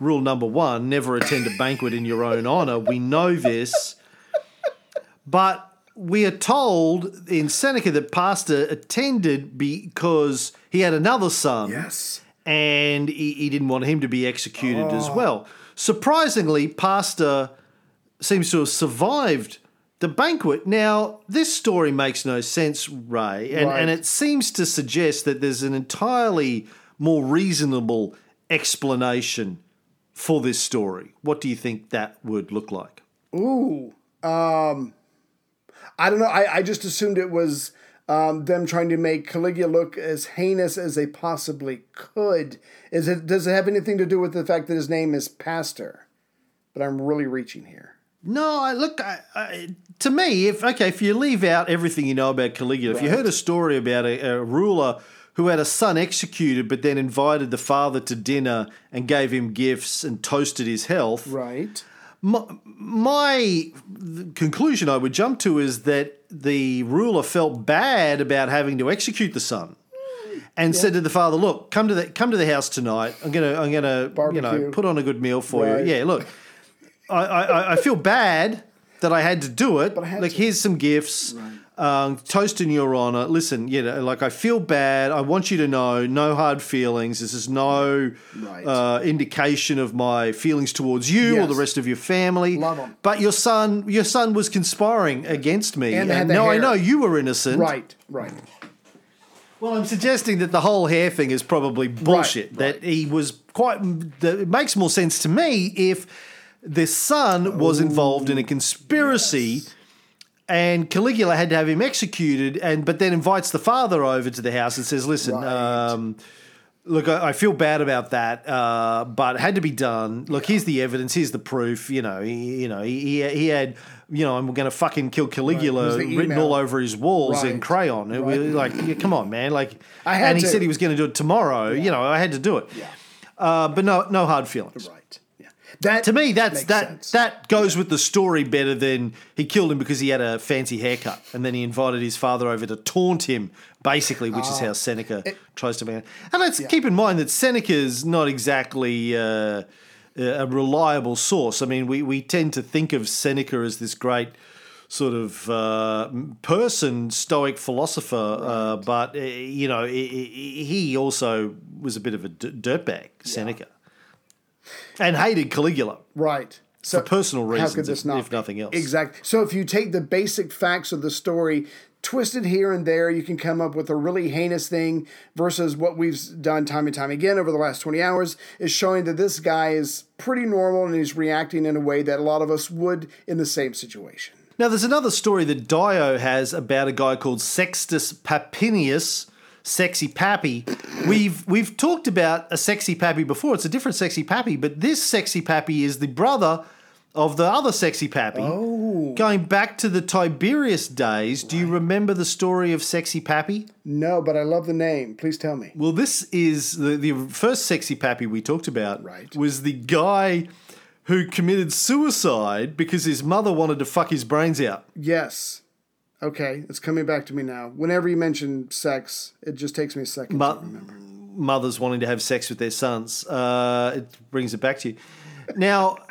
rule number one never attend a banquet in your own honor. We know this. But we are told in Seneca that Pastor attended because he had another son Yes. and he, he didn't want him to be executed as oh. well. Surprisingly, Pastor seems to have survived the banquet. Now, this story makes no sense, Ray, and, Right. and it seems to suggest that there's an entirely more reasonable explanation for this story. What do you think that would look like? Ooh. Um I don't know. I, I just assumed it was um, them trying to make Caligula look as heinous as they possibly could. Is it does it have anything to do with the fact that his name is Pastor? But I'm really reaching here. No, I look. I, I, to me, if okay, if you leave out everything you know about Caligula, if you heard a story about a, a ruler who had a son executed, but then invited the father to dinner and gave him gifts and toasted his health, Right. my, my conclusion I would jump to is that the ruler felt bad about having to execute the son. And said to the father, "Look, come to the come to the house tonight. I'm gonna I'm gonna you know put on a good meal for Right. you. Yeah, look, I, I, I feel bad that I had to do it. Like, to. here's some gifts. Um, toast in your honor. Listen, you know, like I feel bad. I want you to know, no hard feelings. This is no Right. uh, indication of my feelings towards you or the rest of your family. Love 'em. But your son, your son was conspiring against me. And the now I know you were innocent. Right. Right. Well, I'm suggesting that the whole hair thing is probably bullshit. That he was quite. That it makes more sense to me if the son was involved in a conspiracy. And Caligula had to have him executed, and but then invites the father over to the house and says, "Listen, Right. um, look, I, I feel bad about that, uh, but it had to be done. Look, here's the evidence. Here's the proof. You know, he, you know, he, he, he had, you know, I'm going to fucking kill Caligula the written all over his walls in Right. crayon. It was like, yeah, come on, man. Like, I had and he to. said he was going to do it tomorrow. You know, I had to do it. Yeah. Uh, but no, no hard feelings. Right. Yeah. That To me, that's that sense. that goes with the story better than he killed him because he had a fancy haircut, and then he invited his father over to taunt him, basically, which is how Seneca tries to man. And let's keep in mind that Seneca's not exactly uh, a reliable source. I mean, we we tend to think of Seneca as this great sort of uh, person, stoic philosopher, uh, but uh, you know, he- also was a bit of a dirtbag, Seneca, and hated Caligula. Right. So For personal how reasons, could this if- not if be? nothing else. Exactly. So if you take the basic facts of the story, twisted here and there, you can come up with a really heinous thing. Versus what we've done time and time again over the last twenty hours is showing that this guy is pretty normal and he's reacting in a way that a lot of us would in the same situation. Now, there's another story that Dio has about a guy called Sextus Papinius, Sexy Pappy. We've we've talked about a Sexy Pappy before. It's a different Sexy Pappy, but this Sexy Pappy is the brother of the other Sexy Pappy. Oh. Going back to the Tiberius days, do you remember the story of Sexy Pappy? No, but I love the name. Please tell me. Well, this is the, the first Sexy Pappy we talked about. Right. Was the guy who committed suicide because his mother wanted to fuck his brains out. Yes. Okay, it's coming back to me now. Whenever you mention sex, it just takes me a second to remember. mothers wanting to have sex with their sons. Uh, it brings it back to you. Now,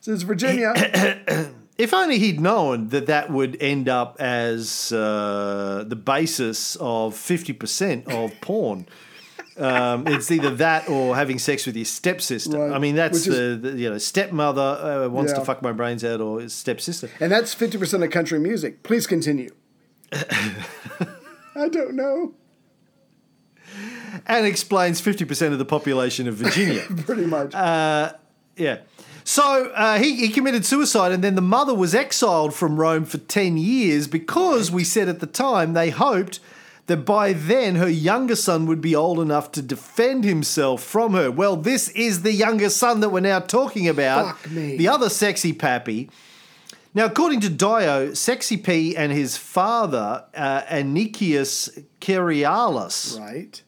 So it's Virginia. if only he'd known that that would end up as uh, the basis of 50% of porn. Um, it's either that or having sex with your stepsister. Right. I mean, that's the, is- the you know stepmother uh, wants to fuck my brains out, or his stepsister. And that's 50% of country music. Please continue. I don't know. And explains 50% of the population of Virginia. Pretty much. Uh, Yeah. So uh, he, he committed suicide, and then the mother was exiled from Rome for 10 years because we said at the time they hoped that by then her younger son would be old enough to defend himself from her. Well, this is the younger son that we're now talking about. Fuck me. The other sexy pappy. Now, according to Dio, Sexy P and his father, uh, Anicius Cerialis, Right.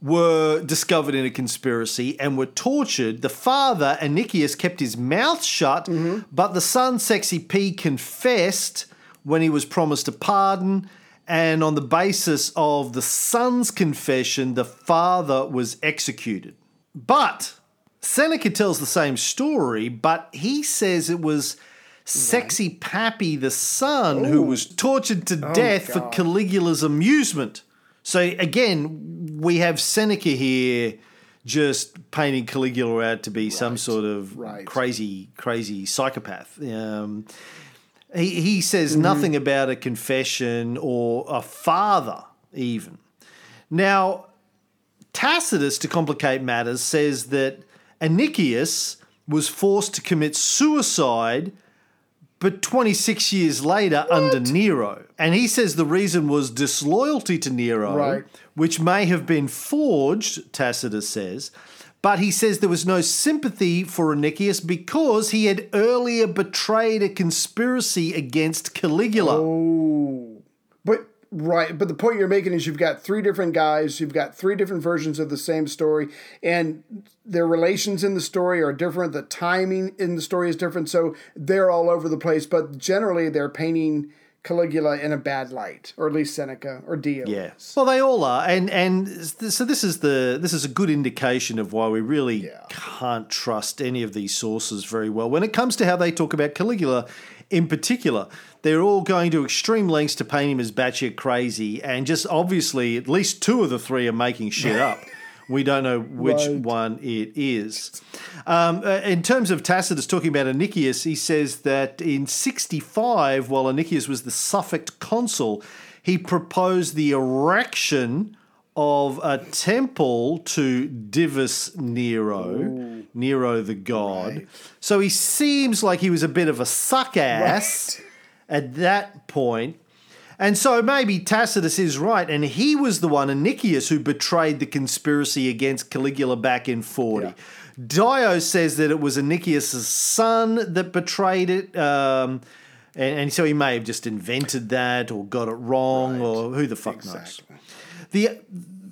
were discovered in a conspiracy and were tortured. The father, Anicius, kept his mouth shut, but the son, Sexy P, confessed when he was promised a pardon. And on the basis of the son's confession, the father was executed. But Seneca tells the same story, but he says it was Sexy Pappy, the son, who was tortured to death for Caligula's amusement. So again, we have Seneca here just painting Caligula out to be some sort of right. crazy, crazy psychopath. Um, he, he says Mm-hmm. nothing about a confession or a father, even. Now, Tacitus, to complicate matters, says that Anicius was forced to commit suicide, but 26 years later under Nero. And he says the reason was disloyalty to Nero, Right. which may have been forged, Tacitus says. But he says there was no sympathy for Anicius because he had earlier betrayed a conspiracy against Caligula. Oh, but right. But the point you're making is you've got three different guys. You've got three different versions of the same story, and their relations in the story are different. The timing in the story is different, so they're all over the place. But generally, they're painting Caligula in a bad light, or at least Seneca or Dio. Yeah. Well, they all are, and and so this is the this is a good indication of why we really Yeah. can't trust any of these sources very well when it comes to how they talk about Caligula. In particular, they're all going to extreme lengths to paint him as batshit crazy, and just obviously, at least two of the three are making shit up. We don't know which Right. one it is. Um, uh, in terms of Tacitus talking about Anicius, he says that in 65, while Anicius was the suffect consul, he proposed the erection of a temple to Divus Nero, Nero the god. So he seems like he was a bit of a suck ass at that point. And so maybe Tacitus is right, and he was the one, Anicius, who betrayed the conspiracy against Caligula back in 40. Dio says that it was Anicius' son that betrayed it, um, and, and so he may have just invented that or got it wrong, or who the fuck knows. The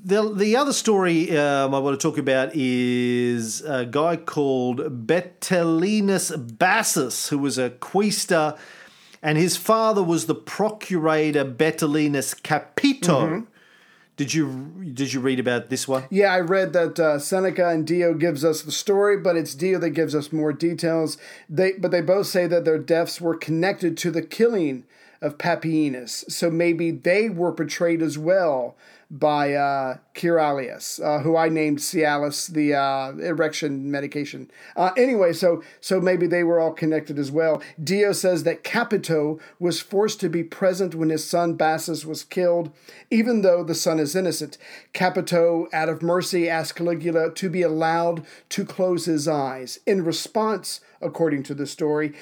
the the other story um, I want to talk about is a guy called Betilienus Bassus, who was a quaestor, and his father was the procurator Betilienus Capito. Did you did you read about this one? Yeah, I read that uh, Seneca and Dio gives us the story, but it's Dio that gives us more details. They, but they both say that their deaths were connected to the killing of Papinius, so maybe they were portrayed as well by uh, Kiralius, uh, who I named Cialis, the uh, erection medication. Uh, anyway, so so maybe they were all connected as well. Dio says that Capito was forced to be present when his son Bassus was killed, even though the son is innocent. Capito, out of mercy, asked Caligula to be allowed to close his eyes. In response, according to the story,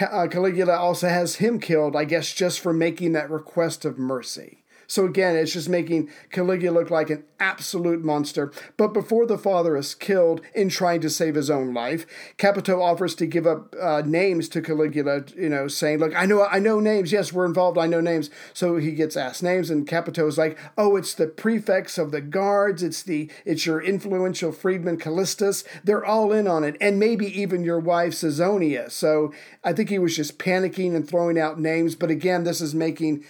uh, Caligula also has him killed, I guess, just for making that request of mercy. So again, it's just making Caligula look like an absolute monster. But before the father is killed in trying to save his own life, Capito offers to give up uh, names to Caligula. You know, saying, "Look, I know, I know names. Yes, we're involved. I know names." So he gets asked names, and Capito is like, "Oh, it's the prefects of the guards. It's the, it's your influential freedman Callistus. They're all in on it, and maybe even your wife Caesonia." So I think he was just panicking and throwing out names. But again, this is making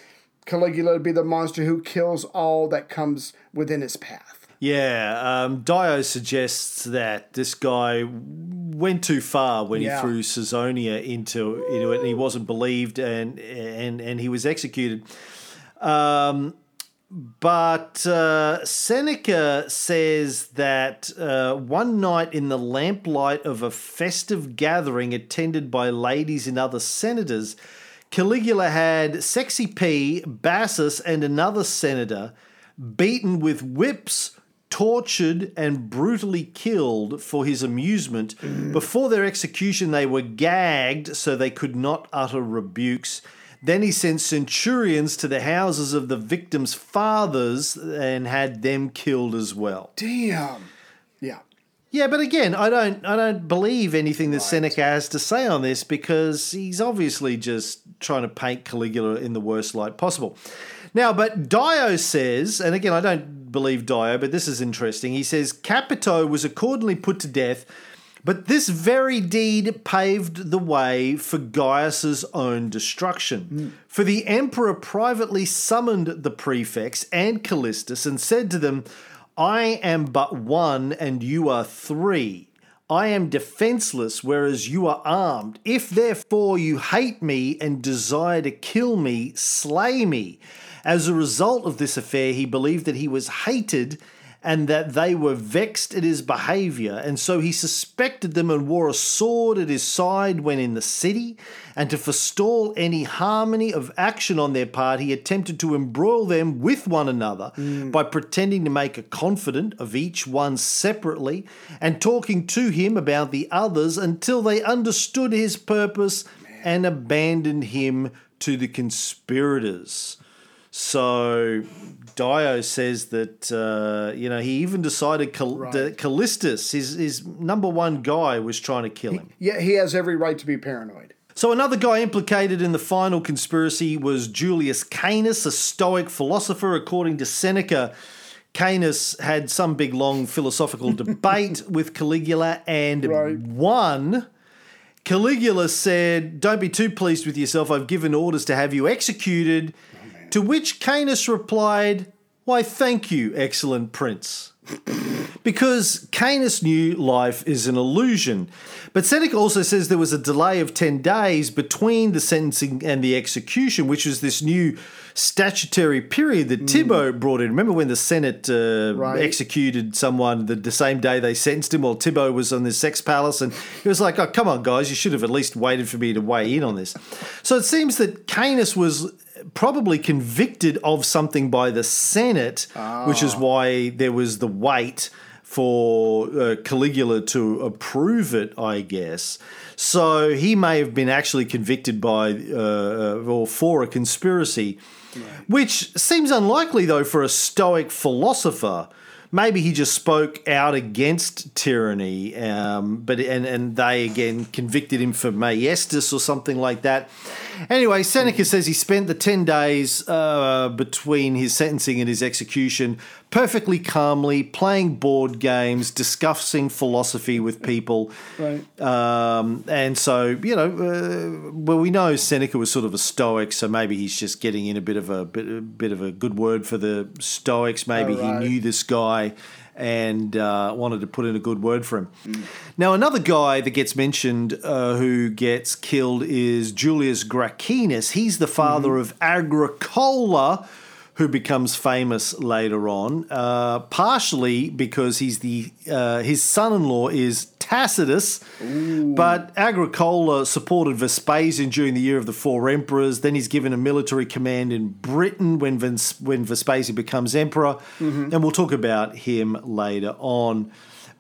Caligula to be the monster who kills all that comes within his path. Yeah, um, Dio suggests that this guy went too far when Yeah. he threw Caesonia into into it, and he wasn't believed, and and and he was executed. Um, but uh, Seneca says that uh, one night in the lamplight of a festive gathering attended by ladies and other senators, Caligula had Sexy P, Bassus, and another senator beaten with whips, tortured, and brutally killed for his amusement. Mm. Before their execution, they were gagged so they could not utter rebukes. Then he sent centurions to the houses of the victims' fathers and had them killed as well. Damn. Yeah. Yeah, but again, I don't I don't believe anything that Seneca has to say on this because he's obviously just trying to paint Caligula in the worst light possible. Now, but Dio says, and again, I don't believe Dio, but this is interesting. He says Capito was accordingly put to death, but this very deed paved the way for Gaius's own destruction. Hmm. For the emperor privately summoned the prefects and Callistus and said to them, I am but one and you are three. I am defenseless, whereas you are armed. If therefore you hate me and desire to kill me, slay me. As a result of this affair, he believed that he was hated and that they were vexed at his behavior, and so he suspected them and wore a sword at his side when in the city. And to forestall any harmony of action on their part, he attempted to embroil them with one another mm. by pretending to make a confidant of each one separately and talking to him about the others until they understood his purpose and abandoned him to the conspirators. So Dio says that uh, you know he even decided Cal- that Callistus, his his number one guy, was trying to kill him. Yeah, he has every right to be paranoid. So another guy implicated in the final conspiracy was Julius Canus, a Stoic philosopher. According to Seneca, Canus had some big long philosophical debate with Caligula and Right. won. Caligula said, Don't be too pleased with yourself. I've given orders to have you executed. To which Canus replied, Why, thank you, excellent prince. because Canus knew life is an illusion. But Seneca also says there was a delay of 10 days between the sentencing and the execution, which was this new statutory period that Tibbo brought in. Remember when the Senate uh, Right. executed someone the, the same day they sentenced him while Tibbo was on the sex palace? And he was like, oh, come on, guys, you should have at least waited for me to weigh in on this. So it seems that Canus was probably convicted of something by the Senate, which is why there was the wait for uh, Caligula to approve it, I guess. So he may have been actually convicted by uh, or for a conspiracy, which seems unlikely though for a Stoic philosopher. Maybe he just spoke out against tyranny, um, but and and they again convicted him for maiestas or something like that. Anyway, Seneca says he spent the ten days uh, between his sentencing and his execution perfectly calmly playing board games, discussing philosophy with people. Right. Um, and so, you know, uh, well, we know Seneca was sort of a Stoic, so maybe he's just getting in a bit of a bit, a bit of a good word for the Stoics. Maybe Alright. he knew this guy and uh, wanted to put in a good word for him. Now, another guy that gets mentioned uh, who gets killed is Julius Gracchus. He's the father of Agricola who becomes famous later on, uh, partially because he's the uh, his son-in-law is Tacitus, but Agricola supported Vespasian during the year of the four emperors. Then he's given a military command in Britain when Ves- when Vespasian becomes emperor, and we'll talk about him later on.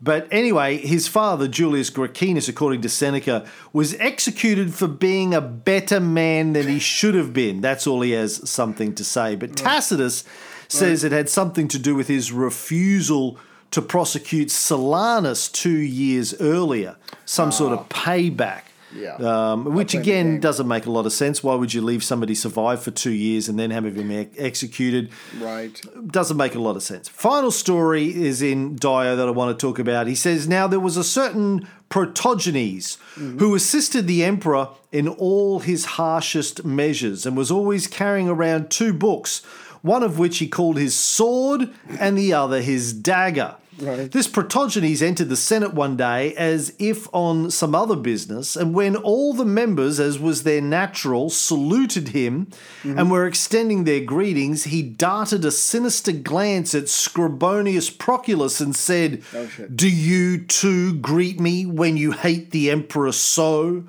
But anyway, his father, Julius Gracchus, according to Seneca, was executed for being a better man than he should have been. That's all he has something to say. But Tacitus says it had something to do with his refusal to prosecute Silanus two years earlier, some sort of payback. Yeah. Um, which again doesn't make a lot of sense. Why would you leave somebody survive for two years and then have him ex- executed? Right. doesn't make a lot of sense. Final story is in Dio that I want to talk about. He says, Now there was a certain Protogenes who assisted the emperor in all his harshest measures and was always carrying around two books, one of which he called his sword and the other his dagger. Right. This Protogenes entered the Senate one day as if on some other business, and when all the members, as was their natural, saluted him and were extending their greetings, he darted a sinister glance at Scribonius Proculus and said, Oh. Do you too greet me when you hate the emperor so?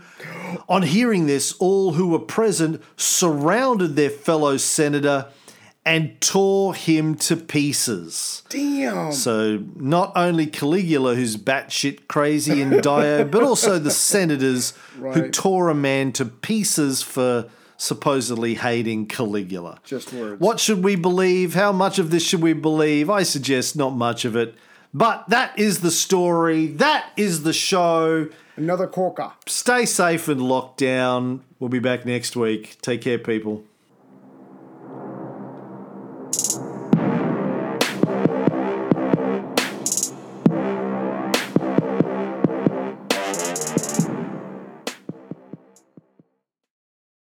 On hearing this, all who were present surrounded their fellow senator and tore him to pieces. Damn. So not only Caligula, who's batshit crazy and Dio, but also the senators who tore a man to pieces for supposedly hating Caligula. Just words. What should we believe? How much of this should we believe? I suggest not much of it. But that is the story. That is the show. Another corker. Stay safe and locked down. We'll be back next week. Take care, people.